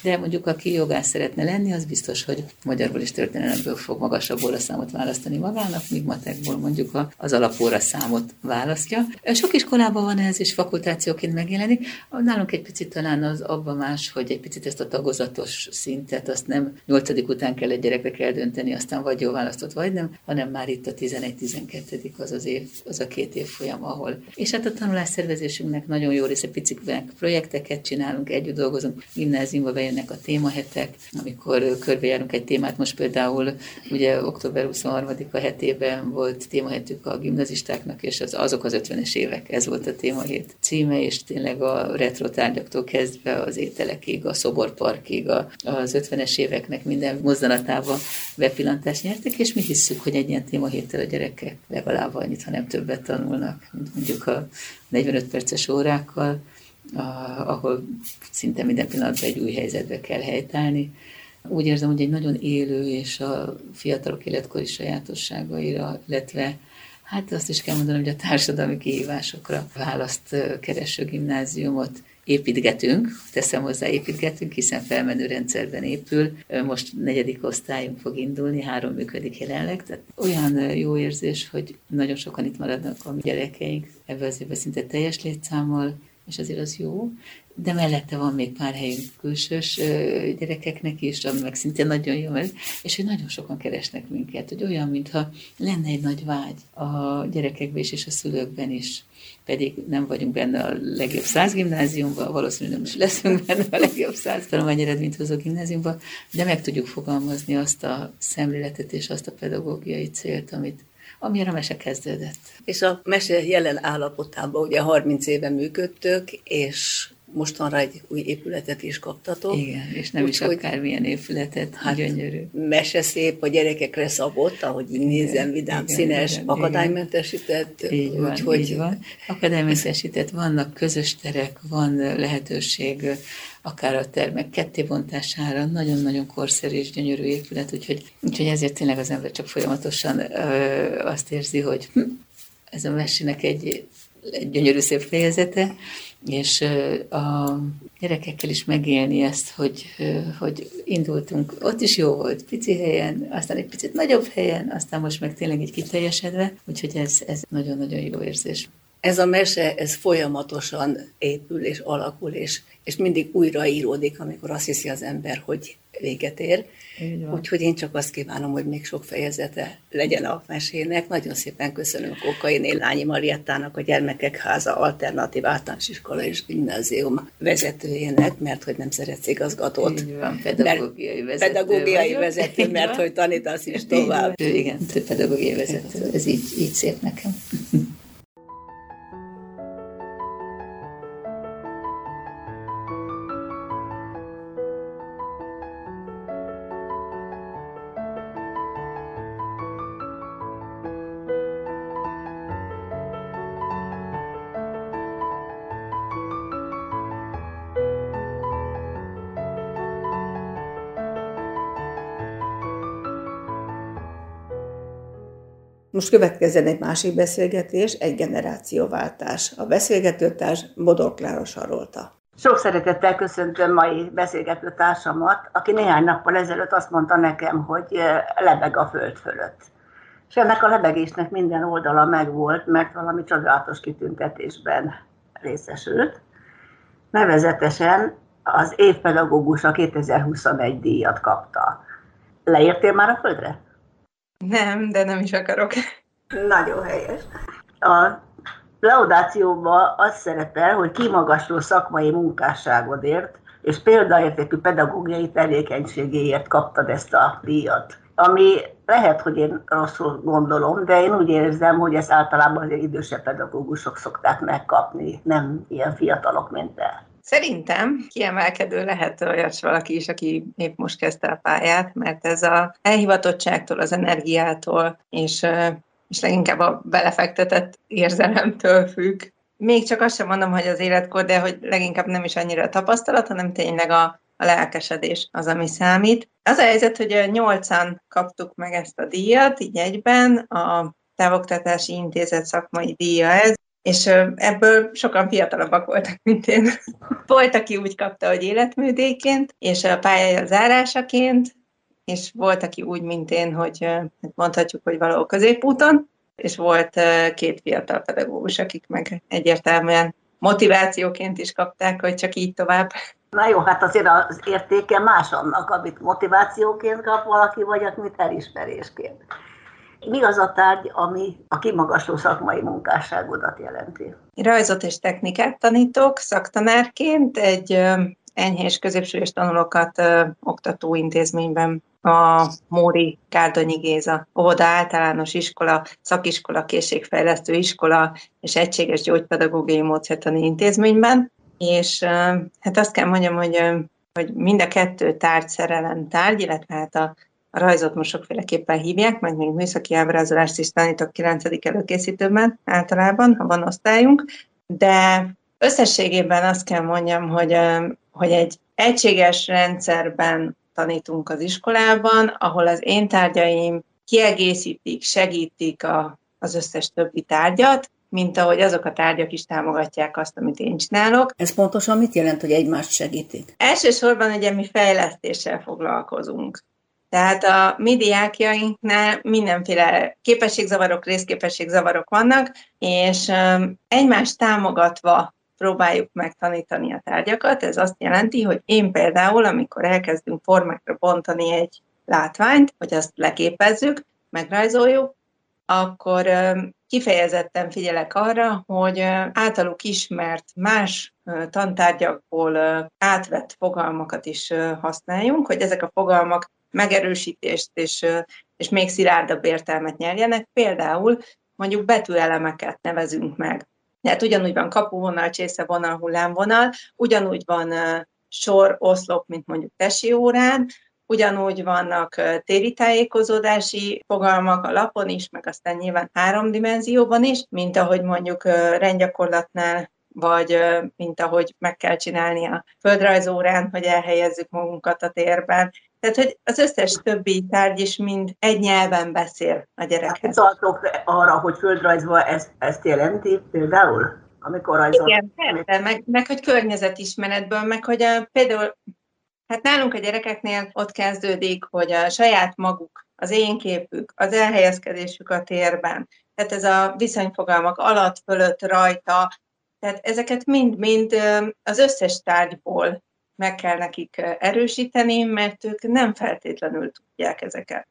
de mondjuk aki jogász szeretne lenni, az biztos, hogy magyarból és történelemből fog magasabb óraszámot választani magának, míg matekból mondjuk az alapóra számot választja. Sok iskolában van ez, és fakultációként megjelenik. Nálunk egy picit talán az abban más, hogy egy picit ezt a tagozatos szintet, azt nem nyolcadik után kell egy gyereknek eldönteni, aztán vagy jó választott, vagy nem, hanem már itt a 11-12 az az év, az a két év folyam, ahol. És hát a tanulásszervezésünknek nagyon jó része, picik projekteket csinálunk, együtt dolgozunk, gimnáziumba bejönnek a témahetek, amikor körbejárunk egy témát, most például ugye október 23-a hetében volt témahetük a gimnazistáknak, és az, azok az 50-es évek, ez volt a témahét címe, és tényleg a retro tárgyaktól kezdve az ételekig, a szoborparkig, a, az 50-es éveknek minden mozzanatába bepillantást nyertek, és mi hisszük, hogy egy ilyen témahéttel a gyerekek legalább annyit, ha nem többet tanulnak, mint mondjuk a 45 perces órákkal, ahol szinte minden pillanatban egy új helyzetbe kell helytállni. Úgy érzem, hogy egy nagyon élő és a fiatalok életkori sajátosságaira, illetve hát azt is kell mondanom, hogy a társadalmi kihívásokra választ kereső gimnáziumot építgetünk, teszem hozzá építgetünk, hiszen felmenő rendszerben épül. Most negyedik osztályunk fog indulni, három működik jelenleg, tehát olyan jó érzés, hogy nagyon sokan itt maradnak a gyerekeink ebben az évben szinte teljes létszámmal, és azért az jó, de mellette van még pár helyünk külsős gyerekeknek is, ami meg szintén nagyon jó, és hogy nagyon sokan keresnek minket, hogy olyan, mintha lenne egy nagy vágy a gyerekekben is, és a szülőkben is pedig nem vagyunk benne a legjobb száz gimnáziumban, valószínűleg nem is leszünk benne a legjobb száz tanulmányi eredményt gimnáziumban, de meg tudjuk fogalmazni azt a szemléletet és azt a pedagógiai célt, amit amire a mese kezdődött. És a mese jelen állapotában ugye 30 éve működtök, és mostanra egy új épületet is kaptatok. Igen, és nem Úgy, is akármilyen épületet, hát gyönyörű. Mese szép, a gyerekekre szabott, ahogy így nézem, vidám, igen, színes, igen, akadálymentesített. Így van, úgy, hogy... így van. Akadálymentesített, vannak közös terek, van lehetőség akár a termek kettébontására, nagyon-nagyon korszerű és gyönyörű épület, úgyhogy, úgyhogy ezért tényleg az ember csak folyamatosan ö, azt érzi, hogy hm, ez a mesének egy, egy gyönyörű szép fejezete, és a gyerekekkel is megélni ezt, hogy, hogy indultunk, ott is jó volt, pici helyen, aztán egy picit nagyobb helyen, aztán most meg tényleg így kiteljesedve, úgyhogy ez, ez nagyon-nagyon jó érzés. Ez a mese, ez folyamatosan épül és alakul, és, és mindig újraíródik, amikor azt hiszi az ember, hogy véget ér. Úgyhogy én csak azt kívánom, hogy még sok fejezete legyen a mesének. Nagyon szépen köszönöm Kokainé Lányi Mariettának, a Gyermekek Háza Alternatív Általános Iskola és Gimnázium vezetőjének, mert hogy nem szeretsz igazgatót. Így van, pedagógiai vezető. Pedagógiai vagyok. vezető, mert hogy tanítasz is tovább. Igen, pedagógiai vezető. Ez így, így szép nekem. Most következzen egy másik beszélgetés, egy generációváltás. A beszélgetőtárs Bodor Klára Sarolta. Sok szeretettel köszöntöm mai beszélgető társamat, aki néhány nappal ezelőtt azt mondta nekem, hogy lebeg a föld fölött. És ennek a lebegésnek minden oldala megvolt, mert valami csodálatos kitüntetésben részesült. Nevezetesen az évpedagógus a 2021 díjat kapta. Leértél már a földre? Nem, de nem is akarok. Nagyon helyes. A laudációban az szerepel, hogy kimagasló szakmai munkásságodért és példaértékű pedagógiai tevékenységéért kaptad ezt a díjat. Ami lehet, hogy én rosszul gondolom, de én úgy érzem, hogy ezt általában az idősebb pedagógusok szokták megkapni, nem ilyen fiatalok, mint te. Szerintem kiemelkedő lehet olyas valaki is, aki épp most kezdte a pályát, mert ez a elhivatottságtól, az energiától, és, és leginkább a belefektetett érzelemtől függ. Még csak azt sem mondom, hogy az életkor, de hogy leginkább nem is annyira a tapasztalat, hanem tényleg a, a lelkesedés az, ami számít. Az a helyzet, hogy nyolcan kaptuk meg ezt a díjat, így egyben, a Távoktatási Intézet szakmai díja ez, és ebből sokan fiatalabbak voltak, mint én. Volt, aki úgy kapta, hogy életműdéként, és a pályája zárásaként, és volt, aki úgy, mint én, hogy hát mondhatjuk, hogy való középúton, és volt két fiatal pedagógus, akik meg egyértelműen motivációként is kapták, hogy csak így tovább. Na jó, hát azért az értéke más annak, amit motivációként kap valaki, vagy amit elismerésként. Mi az a tárgy, ami a kimagasló szakmai munkásságodat jelenti? Rajzot és technikát tanítok szaktanárként egy enyhés középsős tanulókat oktató intézményben a Móri Kárdonyi Géza óvoda általános iskola, szakiskola, készségfejlesztő iskola és egységes gyógypedagógiai módszertani intézményben, és hát azt kell mondjam, hogy, hogy mind a kettő tárgy szerelem tárgy, illetve hát a a rajzot most sokféleképpen hívják, majd még műszaki ábrázolást is tanítok 9. előkészítőben általában, ha van osztályunk, de összességében azt kell mondjam, hogy, hogy egy egységes rendszerben tanítunk az iskolában, ahol az én tárgyaim kiegészítik, segítik a, az összes többi tárgyat, mint ahogy azok a tárgyak is támogatják azt, amit én csinálok. Ez pontosan mit jelent, hogy egymást segítik? Elsősorban ugye mi fejlesztéssel foglalkozunk. Tehát a mi diákjainknál mindenféle képességzavarok, részképességzavarok vannak, és egymást támogatva próbáljuk megtanítani a tárgyakat. Ez azt jelenti, hogy én például, amikor elkezdünk formákra bontani egy látványt, hogy azt leképezzük, megrajzoljuk, akkor kifejezetten figyelek arra, hogy általuk ismert más tantárgyakból átvett fogalmakat is használjunk, hogy ezek a fogalmak megerősítést és, és még szilárdabb értelmet nyerjenek. Például mondjuk betűelemeket nevezünk meg. Tehát ugyanúgy van kapuvonal, csészevonal, hullámvonal, ugyanúgy van sor, oszlop, mint mondjuk tesi órán, ugyanúgy vannak téri tájékozódási fogalmak a lapon is, meg aztán nyilván három dimenzióban is, mint ahogy mondjuk rendgyakorlatnál vagy mint ahogy meg kell csinálni a földrajzórán, hogy elhelyezzük magunkat a térben. Tehát, hogy az összes többi tárgy is mind egy nyelven beszél a gyerekhez. Tartok arra, hogy földrajzban ezt, ezt jelenti például? Amikor rajzol. Igen, persze, meg, meg hogy környezetismeretből, meg hogy a, például Hát nálunk a gyerekeknél ott kezdődik, hogy a saját maguk, az én képük, az elhelyezkedésük a térben, tehát ez a viszonyfogalmak alatt, fölött, rajta, tehát ezeket mind-mind az összes tárgyból meg kell nekik erősíteni, mert ők nem feltétlenül tudják ezeket.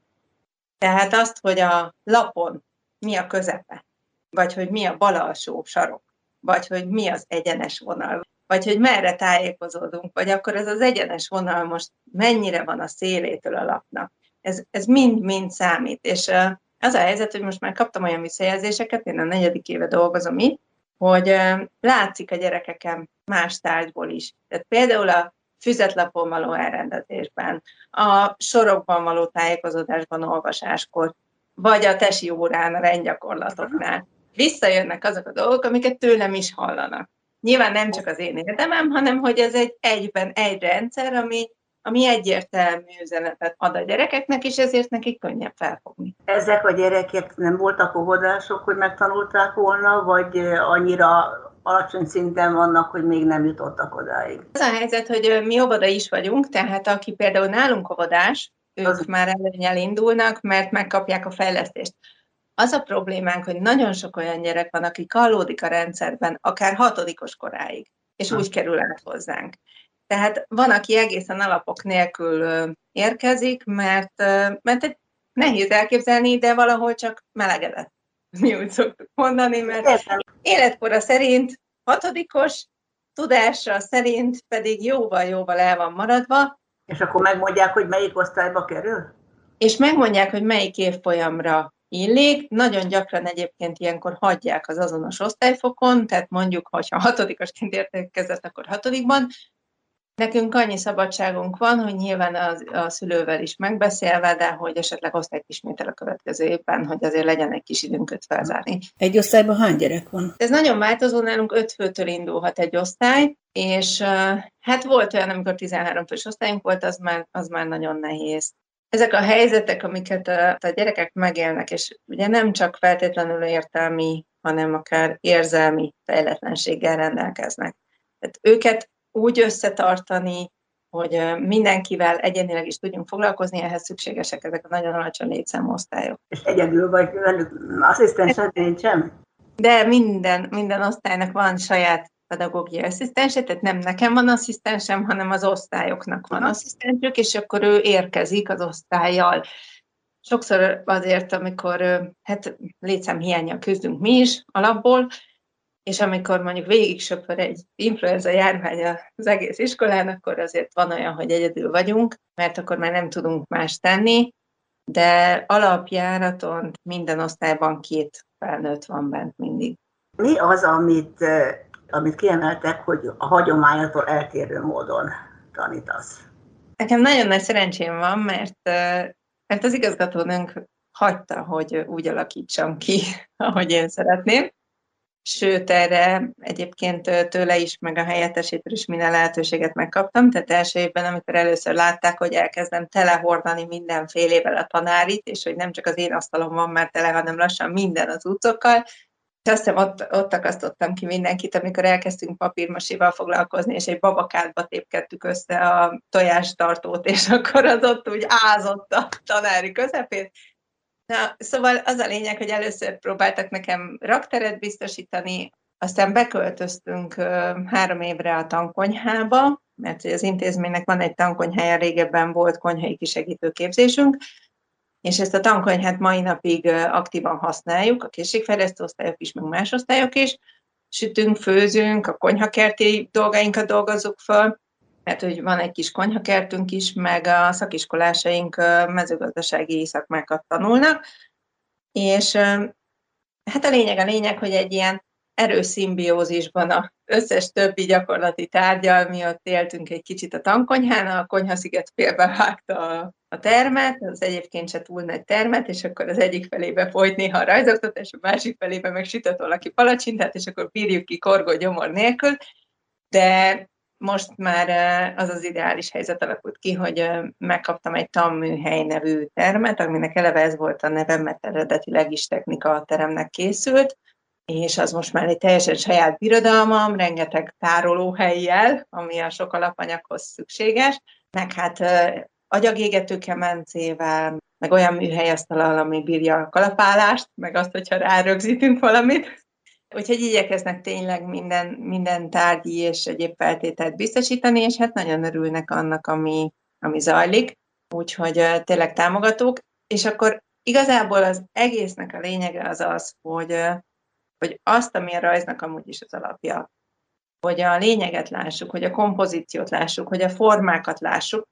Tehát azt, hogy a lapon mi a közepe, vagy hogy mi a bal alsó sarok, vagy hogy mi az egyenes vonal, vagy hogy merre tájékozódunk, vagy akkor ez az egyenes vonal most mennyire van a szélétől a lapnak. Ez, ez mind-mind számít, és az a helyzet, hogy most már kaptam olyan visszajelzéseket, én a negyedik éve dolgozom itt, hogy látszik a gyerekeken más tárgyból is. Tehát például a füzetlapon való elrendezésben, a sorokban való tájékozódásban, olvasáskor, vagy a tesi órán, a rendgyakorlatoknál. Visszajönnek azok a dolgok, amiket tőlem is hallanak. Nyilván nem csak az én érdemem, hanem hogy ez egy egyben egy rendszer, ami ami egyértelmű üzenetet ad a gyerekeknek, és ezért nekik könnyebb felfogni. Ezek a gyerekek nem voltak óvodások, hogy megtanulták volna, vagy annyira alacsony szinten vannak, hogy még nem jutottak odáig. Az a helyzet, hogy mi óvoda is vagyunk, tehát aki például nálunk óvodás, ők az... már előnyel indulnak, mert megkapják a fejlesztést. Az a problémánk, hogy nagyon sok olyan gyerek van, aki kallódik a rendszerben, akár hatodikos koráig, és úgy kerül át hozzánk. Tehát van, aki egészen alapok nélkül érkezik, mert, mert egy nehéz elképzelni, de valahol csak melegedett. Mi úgy szoktuk mondani, mert életkora szerint hatodikos, tudásra szerint pedig jóval-jóval el van maradva. És akkor megmondják, hogy melyik osztályba kerül? És megmondják, hogy melyik évfolyamra illik. Nagyon gyakran egyébként ilyenkor hagyják az azonos osztályfokon, tehát mondjuk, hogyha hatodikosként érkezett, akkor hatodikban, Nekünk annyi szabadságunk van, hogy nyilván a, a szülővel is megbeszélve, de hogy esetleg osztályt ismétel a következő évben, hogy azért legyen egy kis időnk őt felzárni. Egy osztályban hány gyerek van? Ez nagyon változó, nálunk öt főtől indulhat egy osztály, és hát volt olyan, amikor 13 fős osztályunk volt, az már, az már nagyon nehéz. Ezek a helyzetek, amiket a, a gyerekek megélnek, és ugye nem csak feltétlenül értelmi, hanem akár érzelmi fejletlenséggel rendelkeznek. Tehát őket úgy összetartani, hogy mindenkivel egyenileg is tudjunk foglalkozni, ehhez szükségesek ezek a nagyon alacsony létszámú osztályok. És egyedül vagy velük asszisztensed nincsen? De minden, minden osztálynak van saját pedagógiai asszisztense, tehát nem nekem van asszisztensem, hanem az osztályoknak van asszisztensük, és akkor ő érkezik az osztályjal. Sokszor azért, amikor hát létszám hiánya küzdünk mi is alapból, és amikor mondjuk végig söpör egy influenza járvány az egész iskolán, akkor azért van olyan, hogy egyedül vagyunk, mert akkor már nem tudunk más tenni, de alapjáraton minden osztályban két felnőtt van bent mindig. Mi az, amit, amit kiemeltek, hogy a hagyományától eltérő módon tanítasz? Nekem nagyon nagy szerencsém van, mert, mert az igazgatónőnk hagyta, hogy úgy alakítsam ki, ahogy én szeretném sőt, erre egyébként tőle is, meg a helyettesétől is minden lehetőséget megkaptam, tehát első évben, amikor először látták, hogy elkezdem telehordani mindenfélével a tanárit, és hogy nem csak az én asztalom van már tele, hanem lassan minden az utcokkal, és azt hiszem, ott, ott akasztottam ki mindenkit, amikor elkezdtünk papírmasival foglalkozni, és egy babakádba tépkedtük össze a tojástartót, és akkor az ott úgy ázott a tanári közepén, Na, szóval az a lényeg, hogy először próbáltak nekem rakteret biztosítani, aztán beköltöztünk három évre a tankonyhába, mert az intézménynek van egy tankonyhája, régebben volt konyhai kisegítő képzésünk, és ezt a tankonyhát mai napig aktívan használjuk, a készségfejlesztő osztályok is, meg más osztályok is. Sütünk, főzünk, a konyhakerti dolgainkat dolgozzuk föl, mert hogy van egy kis konyhakertünk is, meg a szakiskolásaink mezőgazdasági szakmákat tanulnak, és hát a lényeg a lényeg, hogy egy ilyen erős szimbiózisban az összes többi gyakorlati tárgyal, mi ott éltünk egy kicsit a tankonyhán, a konyhasziget félbevágta a, a termet, az egyébként se túl nagy termet, és akkor az egyik felébe folyt néha a rajzoktatás, a másik felébe meg sütött valaki palacsintát, és akkor bírjuk ki korgó gyomor nélkül, de most már az az ideális helyzet alakult ki, hogy megkaptam egy tanműhely nevű termet, aminek eleve ez volt a nevem, mert eredetileg is technika teremnek készült, és az most már egy teljesen saját birodalmam, rengeteg tárolóhelyjel, ami a sok alapanyaghoz szükséges, meg hát agyagégető kemencével, meg olyan műhelyasztalal, ami bírja a kalapálást, meg azt, hogyha rárögzítünk valamit. Úgyhogy igyekeznek tényleg minden, minden tárgyi és egyéb feltételt biztosítani, és hát nagyon örülnek annak, ami, ami zajlik, úgyhogy tényleg támogatók. És akkor igazából az egésznek a lényege az az, hogy, hogy azt, ami a rajznak amúgy is az alapja, hogy a lényeget lássuk, hogy a kompozíciót lássuk, hogy a formákat lássuk,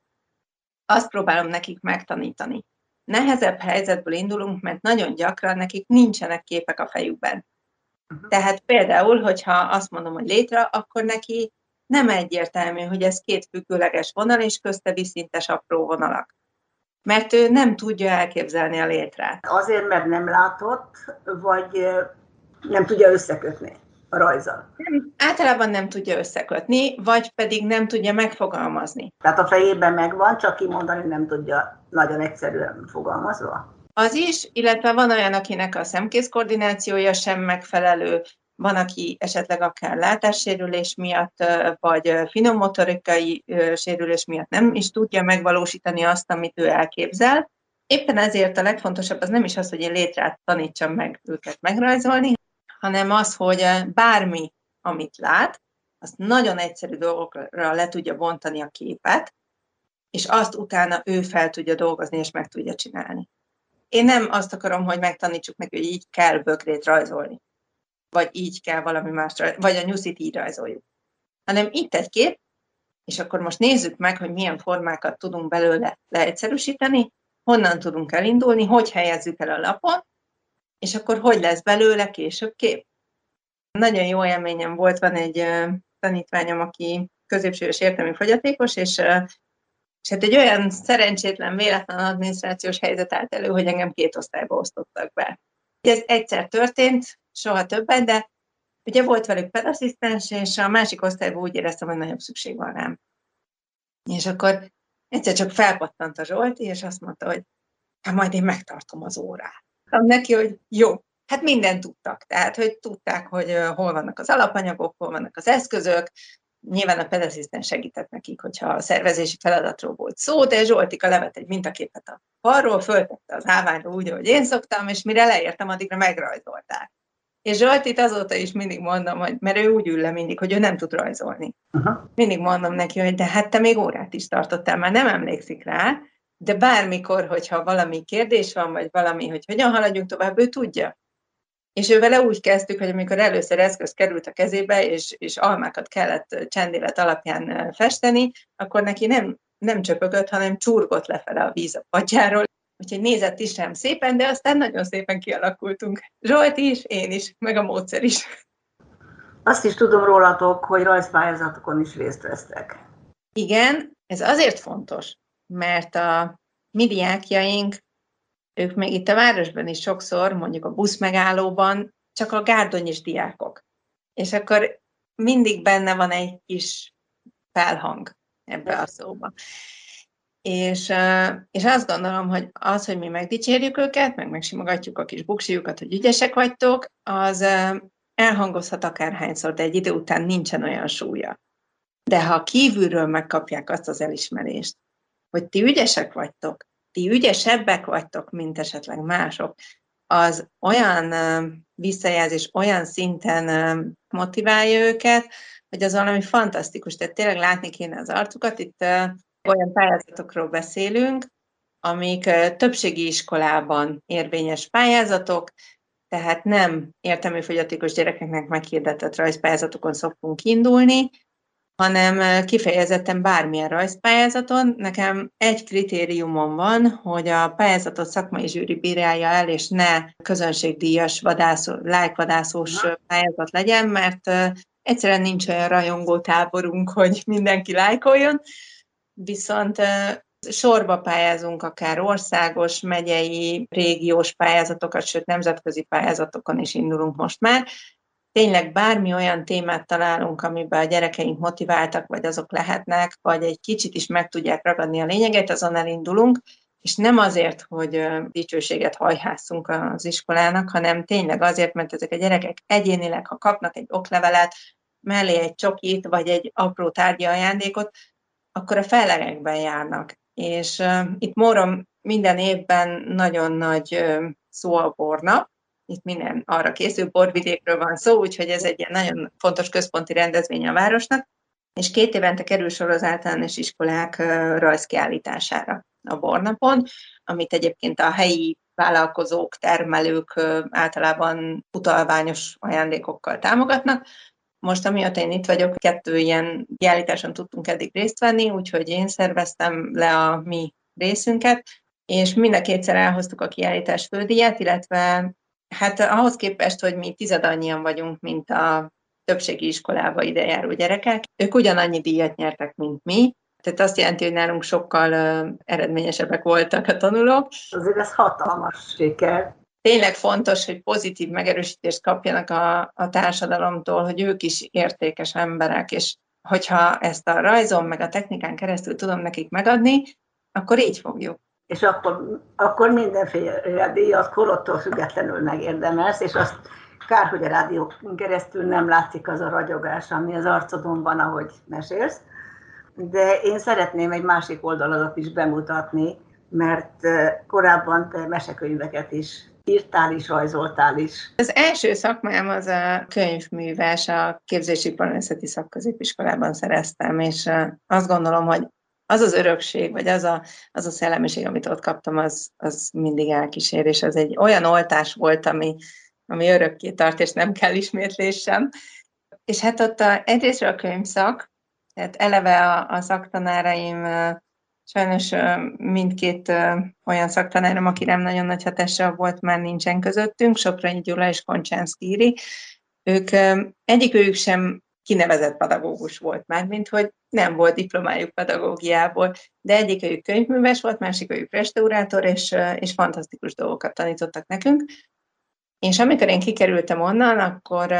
azt próbálom nekik megtanítani. Nehezebb helyzetből indulunk, mert nagyon gyakran nekik nincsenek képek a fejükben. Tehát például, hogyha azt mondom, hogy létre, akkor neki nem egyértelmű, hogy ez két függőleges vonal, és közte viszintes apró vonalak. Mert ő nem tudja elképzelni a létrát. Azért, mert nem látott, vagy nem tudja összekötni a rajzal? Nem, általában nem tudja összekötni, vagy pedig nem tudja megfogalmazni. Tehát a fejében megvan, csak kimondani nem tudja nagyon egyszerűen fogalmazva? Az is, illetve van olyan, akinek a szemkész koordinációja sem megfelelő, van, aki esetleg akár látássérülés miatt, vagy finommotorikai sérülés miatt nem is tudja megvalósítani azt, amit ő elképzel. Éppen ezért a legfontosabb az nem is az, hogy én létrát tanítsam meg őket megrajzolni, hanem az, hogy bármi, amit lát, azt nagyon egyszerű dolgokra le tudja bontani a képet, és azt utána ő fel tudja dolgozni, és meg tudja csinálni. Én nem azt akarom, hogy megtanítsuk meg, hogy így kell bökrét rajzolni, vagy így kell valami más, vagy a nyuszit így rajzoljuk. Hanem itt egy kép, és akkor most nézzük meg, hogy milyen formákat tudunk belőle leegyszerűsíteni, honnan tudunk elindulni, hogy helyezzük el a lapon, és akkor hogy lesz belőle később kép. Nagyon jó élményem volt, van egy tanítványom, aki középsős értelmi fogyatékos, és, és hát egy olyan szerencsétlen, véletlen adminisztrációs helyzet állt elő, hogy engem két osztályba osztottak be. Ez egyszer történt, soha többet, de ugye volt velük pedasszisztens, és a másik osztályban úgy éreztem, hogy nagyobb szükség van rám. És akkor egyszer csak felpattant a Zsolti, és azt mondta, hogy hát majd én megtartom az órát. Mondtam neki, hogy jó, hát mindent tudtak. Tehát, hogy tudták, hogy hol vannak az alapanyagok, hol vannak az eszközök, Nyilván a pedasszisztens segített nekik, hogyha a szervezési feladatról volt szó, de Zsoltika levet egy mintaképet a falról, föltette az állványra úgy, ahogy én szoktam, és mire leértem, addigra megrajzolták. És Zsoltit azóta is mindig mondom, hogy, mert ő úgy ül le mindig, hogy ő nem tud rajzolni. Uh-huh. Mindig mondom neki, hogy de hát te még órát is tartottál, már nem emlékszik rá, de bármikor, hogyha valami kérdés van, vagy valami, hogy hogyan haladjunk tovább, ő tudja. És ő vele úgy kezdtük, hogy amikor először eszköz került a kezébe, és, és almákat kellett csendélet alapján festeni, akkor neki nem, nem csöpögött, hanem csurgott lefele a víz a padjáról, úgyhogy nézett is sem szépen, de aztán nagyon szépen kialakultunk. Zsolt is, én is, meg a módszer is. Azt is tudom rólatok, hogy rajzpályázatokon is részt vesztek. Igen, ez azért fontos, mert a mi diákjaink, ők még itt a városban is sokszor, mondjuk a buszmegállóban, csak a gárdonyis diákok. És akkor mindig benne van egy kis felhang ebbe a szóba. És, és azt gondolom, hogy az, hogy mi megdicsérjük őket, meg megsimogatjuk a kis buksiukat, hogy ügyesek vagytok, az elhangozhat akárhányszor, de egy idő után nincsen olyan súlya. De ha kívülről megkapják azt az elismerést, hogy ti ügyesek vagytok, ti ügyesebbek vagytok, mint esetleg mások, az olyan visszajelzés, olyan szinten motiválja őket, hogy az valami fantasztikus. Tehát tényleg látni kéne az arcukat. Itt olyan pályázatokról beszélünk, amik többségi iskolában érvényes pályázatok, tehát nem értelmű fogyatékos gyerekeknek meghirdetett rajzpályázatokon szoktunk indulni, hanem kifejezetten bármilyen rajzpályázaton. Nekem egy kritériumom van, hogy a pályázatot szakmai zsűri bírálja el, és ne közönségdíjas vadászó, lájkvadászós pályázat legyen, mert egyszerűen nincs olyan rajongó táborunk, hogy mindenki lájkoljon, viszont sorba pályázunk akár országos, megyei, régiós pályázatokat, sőt nemzetközi pályázatokon is indulunk most már, tényleg bármi olyan témát találunk, amiben a gyerekeink motiváltak, vagy azok lehetnek, vagy egy kicsit is meg tudják ragadni a lényeget, azon elindulunk, és nem azért, hogy dicsőséget hajhászunk az iskolának, hanem tényleg azért, mert ezek a gyerekek egyénileg, ha kapnak egy oklevelet, mellé egy csokit, vagy egy apró tárgyi ajándékot, akkor a fellegekben járnak. És uh, itt Mórom minden évben nagyon nagy uh, szó a bornap, itt minden arra készül, borvidékről van szó, úgyhogy ez egy ilyen nagyon fontos központi rendezvény a városnak, és két évente kerül sor az általános iskolák rajzkiállítására a bornapon, amit egyébként a helyi vállalkozók, termelők általában utalványos ajándékokkal támogatnak. Most, amióta én itt vagyok, kettő ilyen kiállításon tudtunk eddig részt venni, úgyhogy én szerveztem le a mi részünket, és mind a kétszer elhoztuk a kiállítás fődíját, illetve Hát ahhoz képest, hogy mi tizedannyian vagyunk, mint a többségi iskolába idejáró gyerekek, ők ugyanannyi díjat nyertek, mint mi, tehát azt jelenti, hogy nálunk sokkal eredményesebbek voltak a tanulók. Azért ez hatalmas siker. Tényleg fontos, hogy pozitív megerősítést kapjanak a, a társadalomtól, hogy ők is értékes emberek, és hogyha ezt a rajzon meg a technikán keresztül tudom nekik megadni, akkor így fogjuk és akkor, akkor mindenféle díjat korottól függetlenül megérdemelsz, és azt Kár, hogy a rádió keresztül nem látszik az a ragyogás, ami az arcodon van, ahogy mesélsz. De én szeretném egy másik oldaladat is bemutatni, mert korábban te mesekönyveket is írtál is, rajzoltál is. Az első szakmám az a könyvműves, a képzési parancsati szakközépiskolában szereztem, és azt gondolom, hogy az az örökség, vagy az a, az a szellemiség, amit ott kaptam, az, az mindig elkísér, és az egy olyan oltás volt, ami, ami örökké tart, és nem kell ismétlés sem. És hát ott a, egyrésztről a könyvszak, tehát eleve a, a szaktanáraim sajnos mindkét olyan szaktanárom, aki nem nagyon nagy hatással volt, már nincsen közöttünk, Sopronyi Gyula és Koncsánszki Iri. Ők egyikőjük sem kinevezett pedagógus volt már, mint hogy nem volt diplomájuk pedagógiából, de egyikőjük könyvműves volt, másikőjük restaurátor, és, és fantasztikus dolgokat tanítottak nekünk. És amikor én kikerültem onnan, akkor,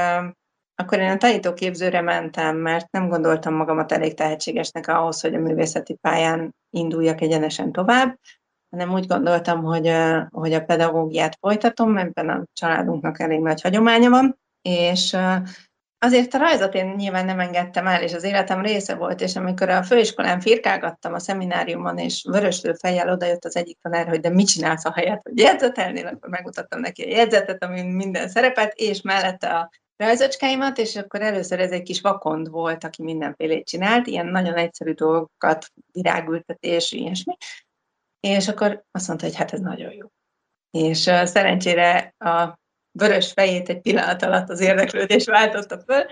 akkor én a tanítóképzőre mentem, mert nem gondoltam magamat elég tehetségesnek ahhoz, hogy a művészeti pályán induljak egyenesen tovább, hanem úgy gondoltam, hogy, hogy a pedagógiát folytatom, ebben a családunknak elég nagy hagyománya van, és azért a rajzot én nyilván nem engedtem el, és az életem része volt, és amikor a főiskolán firkálgattam a szemináriumon, és vöröslő fejjel odajött az egyik tanár, hogy de mit csinálsz a helyet, hogy jegyzetelnél, akkor megmutattam neki a jegyzetet, ami minden szerepet, és mellette a rajzocskáimat, és akkor először ez egy kis vakond volt, aki mindenfélét csinált, ilyen nagyon egyszerű dolgokat, virágültetés, ilyesmi. És akkor azt mondta, hogy hát ez nagyon jó. És uh, szerencsére a vörös fejét egy pillanat alatt az érdeklődés váltotta föl,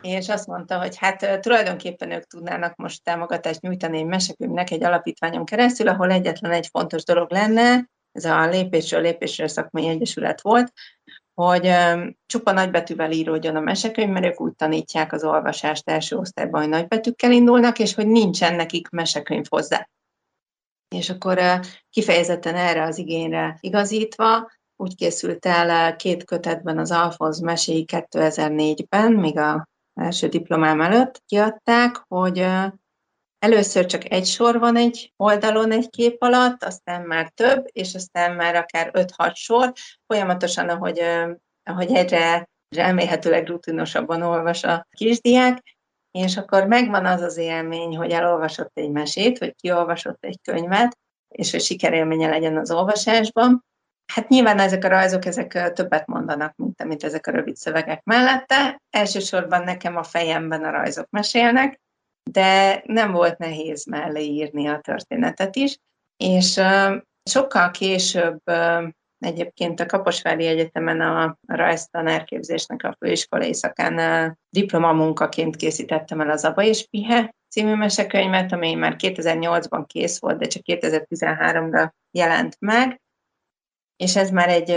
és azt mondta, hogy hát tulajdonképpen ők tudnának most támogatást nyújtani egy mesekönyvnek egy alapítványon keresztül, ahol egyetlen egy fontos dolog lenne, ez a lépésről lépésről szakmai egyesület volt, hogy csupa nagybetűvel íródjon a mesekönyv, mert ők úgy tanítják az olvasást első osztályban, hogy nagybetűkkel indulnak, és hogy nincsen nekik mesekönyv hozzá. És akkor kifejezetten erre az igényre igazítva, úgy készült el két kötetben az Alfonz meséi 2004-ben, még a első diplomám előtt kiadták, hogy először csak egy sor van egy oldalon egy kép alatt, aztán már több, és aztán már akár 5-6 sor, folyamatosan, ahogy, ahogy egyre remélhetőleg rutinosabban olvas a kisdiák, és akkor megvan az az élmény, hogy elolvasott egy mesét, vagy kiolvasott egy könyvet, és hogy sikerélménye legyen az olvasásban, Hát nyilván ezek a rajzok, ezek többet mondanak, mint amit ezek a rövid szövegek mellette. Elsősorban nekem a fejemben a rajzok mesélnek, de nem volt nehéz mellé írni a történetet is. És sokkal később egyébként a Kaposvári Egyetemen a rajztanárképzésnek a főiskolai szakán diplomamunkaként készítettem el az Aba és Pihe című mesekönyvet, ami már 2008-ban kész volt, de csak 2013-ra jelent meg és ez már egy,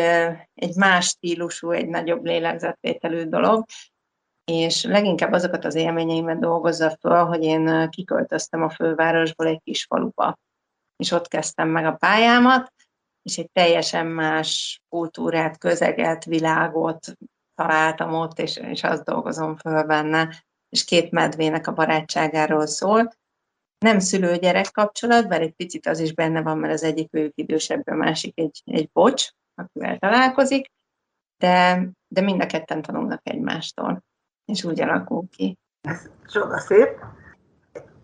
egy más stílusú, egy nagyobb lélegzetvételű dolog, és leginkább azokat az élményeimet dolgozza föl, hogy én kiköltöztem a fővárosból egy kis faluba, és ott kezdtem meg a pályámat, és egy teljesen más kultúrát, közeget, világot találtam ott, és, és azt dolgozom föl benne, és két medvének a barátságáról szól, nem szülő-gyerek kapcsolat, bár egy picit az is benne van, mert az egyik ők idősebb, a másik egy, egy bocs, akivel találkozik, de, de mind a ketten tanulnak egymástól, és úgy alakul ki. Ez szép.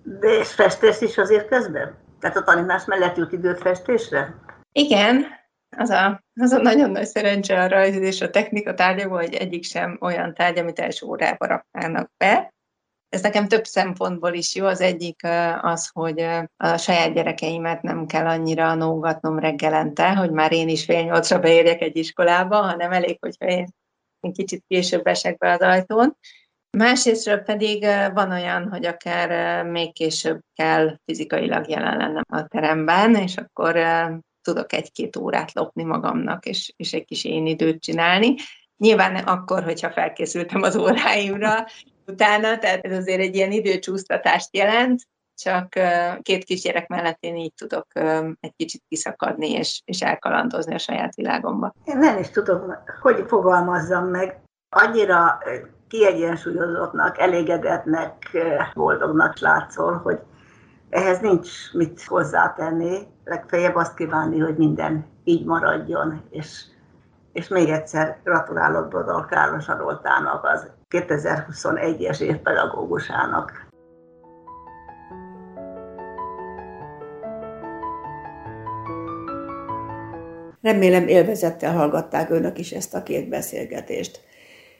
De és festesz is azért közben? Tehát a tanítás mellett jut időt festésre? Igen, az a, az a nagyon nagy szerencse a rajz és a technika tárgyakban, hogy egyik sem olyan tárgy, amit első órába raknának be, ez nekem több szempontból is jó. Az egyik az, hogy a saját gyerekeimet nem kell annyira nógatnom reggelente, hogy már én is fél nyolcra beérjek egy iskolába, hanem elég, hogyha én, kicsit később esek be az ajtón. Másrésztről pedig van olyan, hogy akár még később kell fizikailag jelen lennem a teremben, és akkor tudok egy-két órát lopni magamnak, és, és egy kis én időt csinálni. Nyilván akkor, hogyha felkészültem az óráimra, utána, tehát ez azért egy ilyen időcsúsztatást jelent, csak két kisgyerek mellett én így tudok egy kicsit kiszakadni és, és elkalandozni a saját világomba. Én nem is tudom, hogy fogalmazzam meg. Annyira kiegyensúlyozottnak, elégedetnek, boldognak látszol, hogy ehhez nincs mit hozzátenni, legfeljebb azt kívánni, hogy minden így maradjon, és és még egyszer gratulálok Brodal Káros Aroltának, az 2021-es év pedagógusának. Remélem élvezettel hallgatták önök is ezt a két beszélgetést.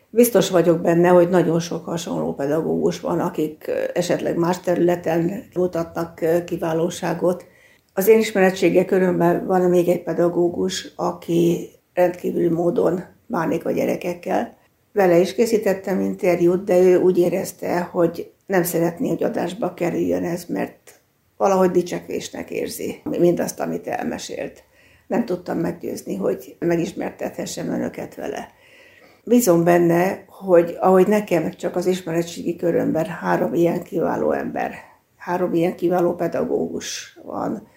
Biztos vagyok benne, hogy nagyon sok hasonló pedagógus van, akik esetleg más területen mutatnak kiválóságot. Az én ismeretsége körülben van még egy pedagógus, aki rendkívüli módon bánik a gyerekekkel. Vele is készítettem interjút, de ő úgy érezte, hogy nem szeretné, hogy adásba kerüljön ez, mert valahogy dicsekvésnek érzi mindazt, amit elmesélt. Nem tudtam meggyőzni, hogy megismertethessem önöket vele. Bízom benne, hogy ahogy nekem csak az ismeretségi körömben három ilyen kiváló ember, három ilyen kiváló pedagógus van,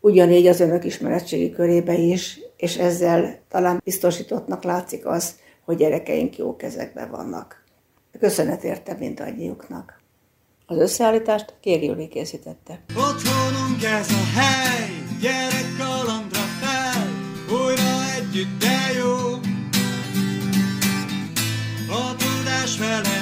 ugyanígy az önök ismeretségi körébe is, és ezzel talán biztosítottnak látszik az, hogy gyerekeink jó kezekben vannak. Köszönet érte mindannyiuknak. Az összeállítást Kéri Juli készítette. Otthonunk ez a hely, gyerek kalandra fel, újra együtt, de jó. A tudás vele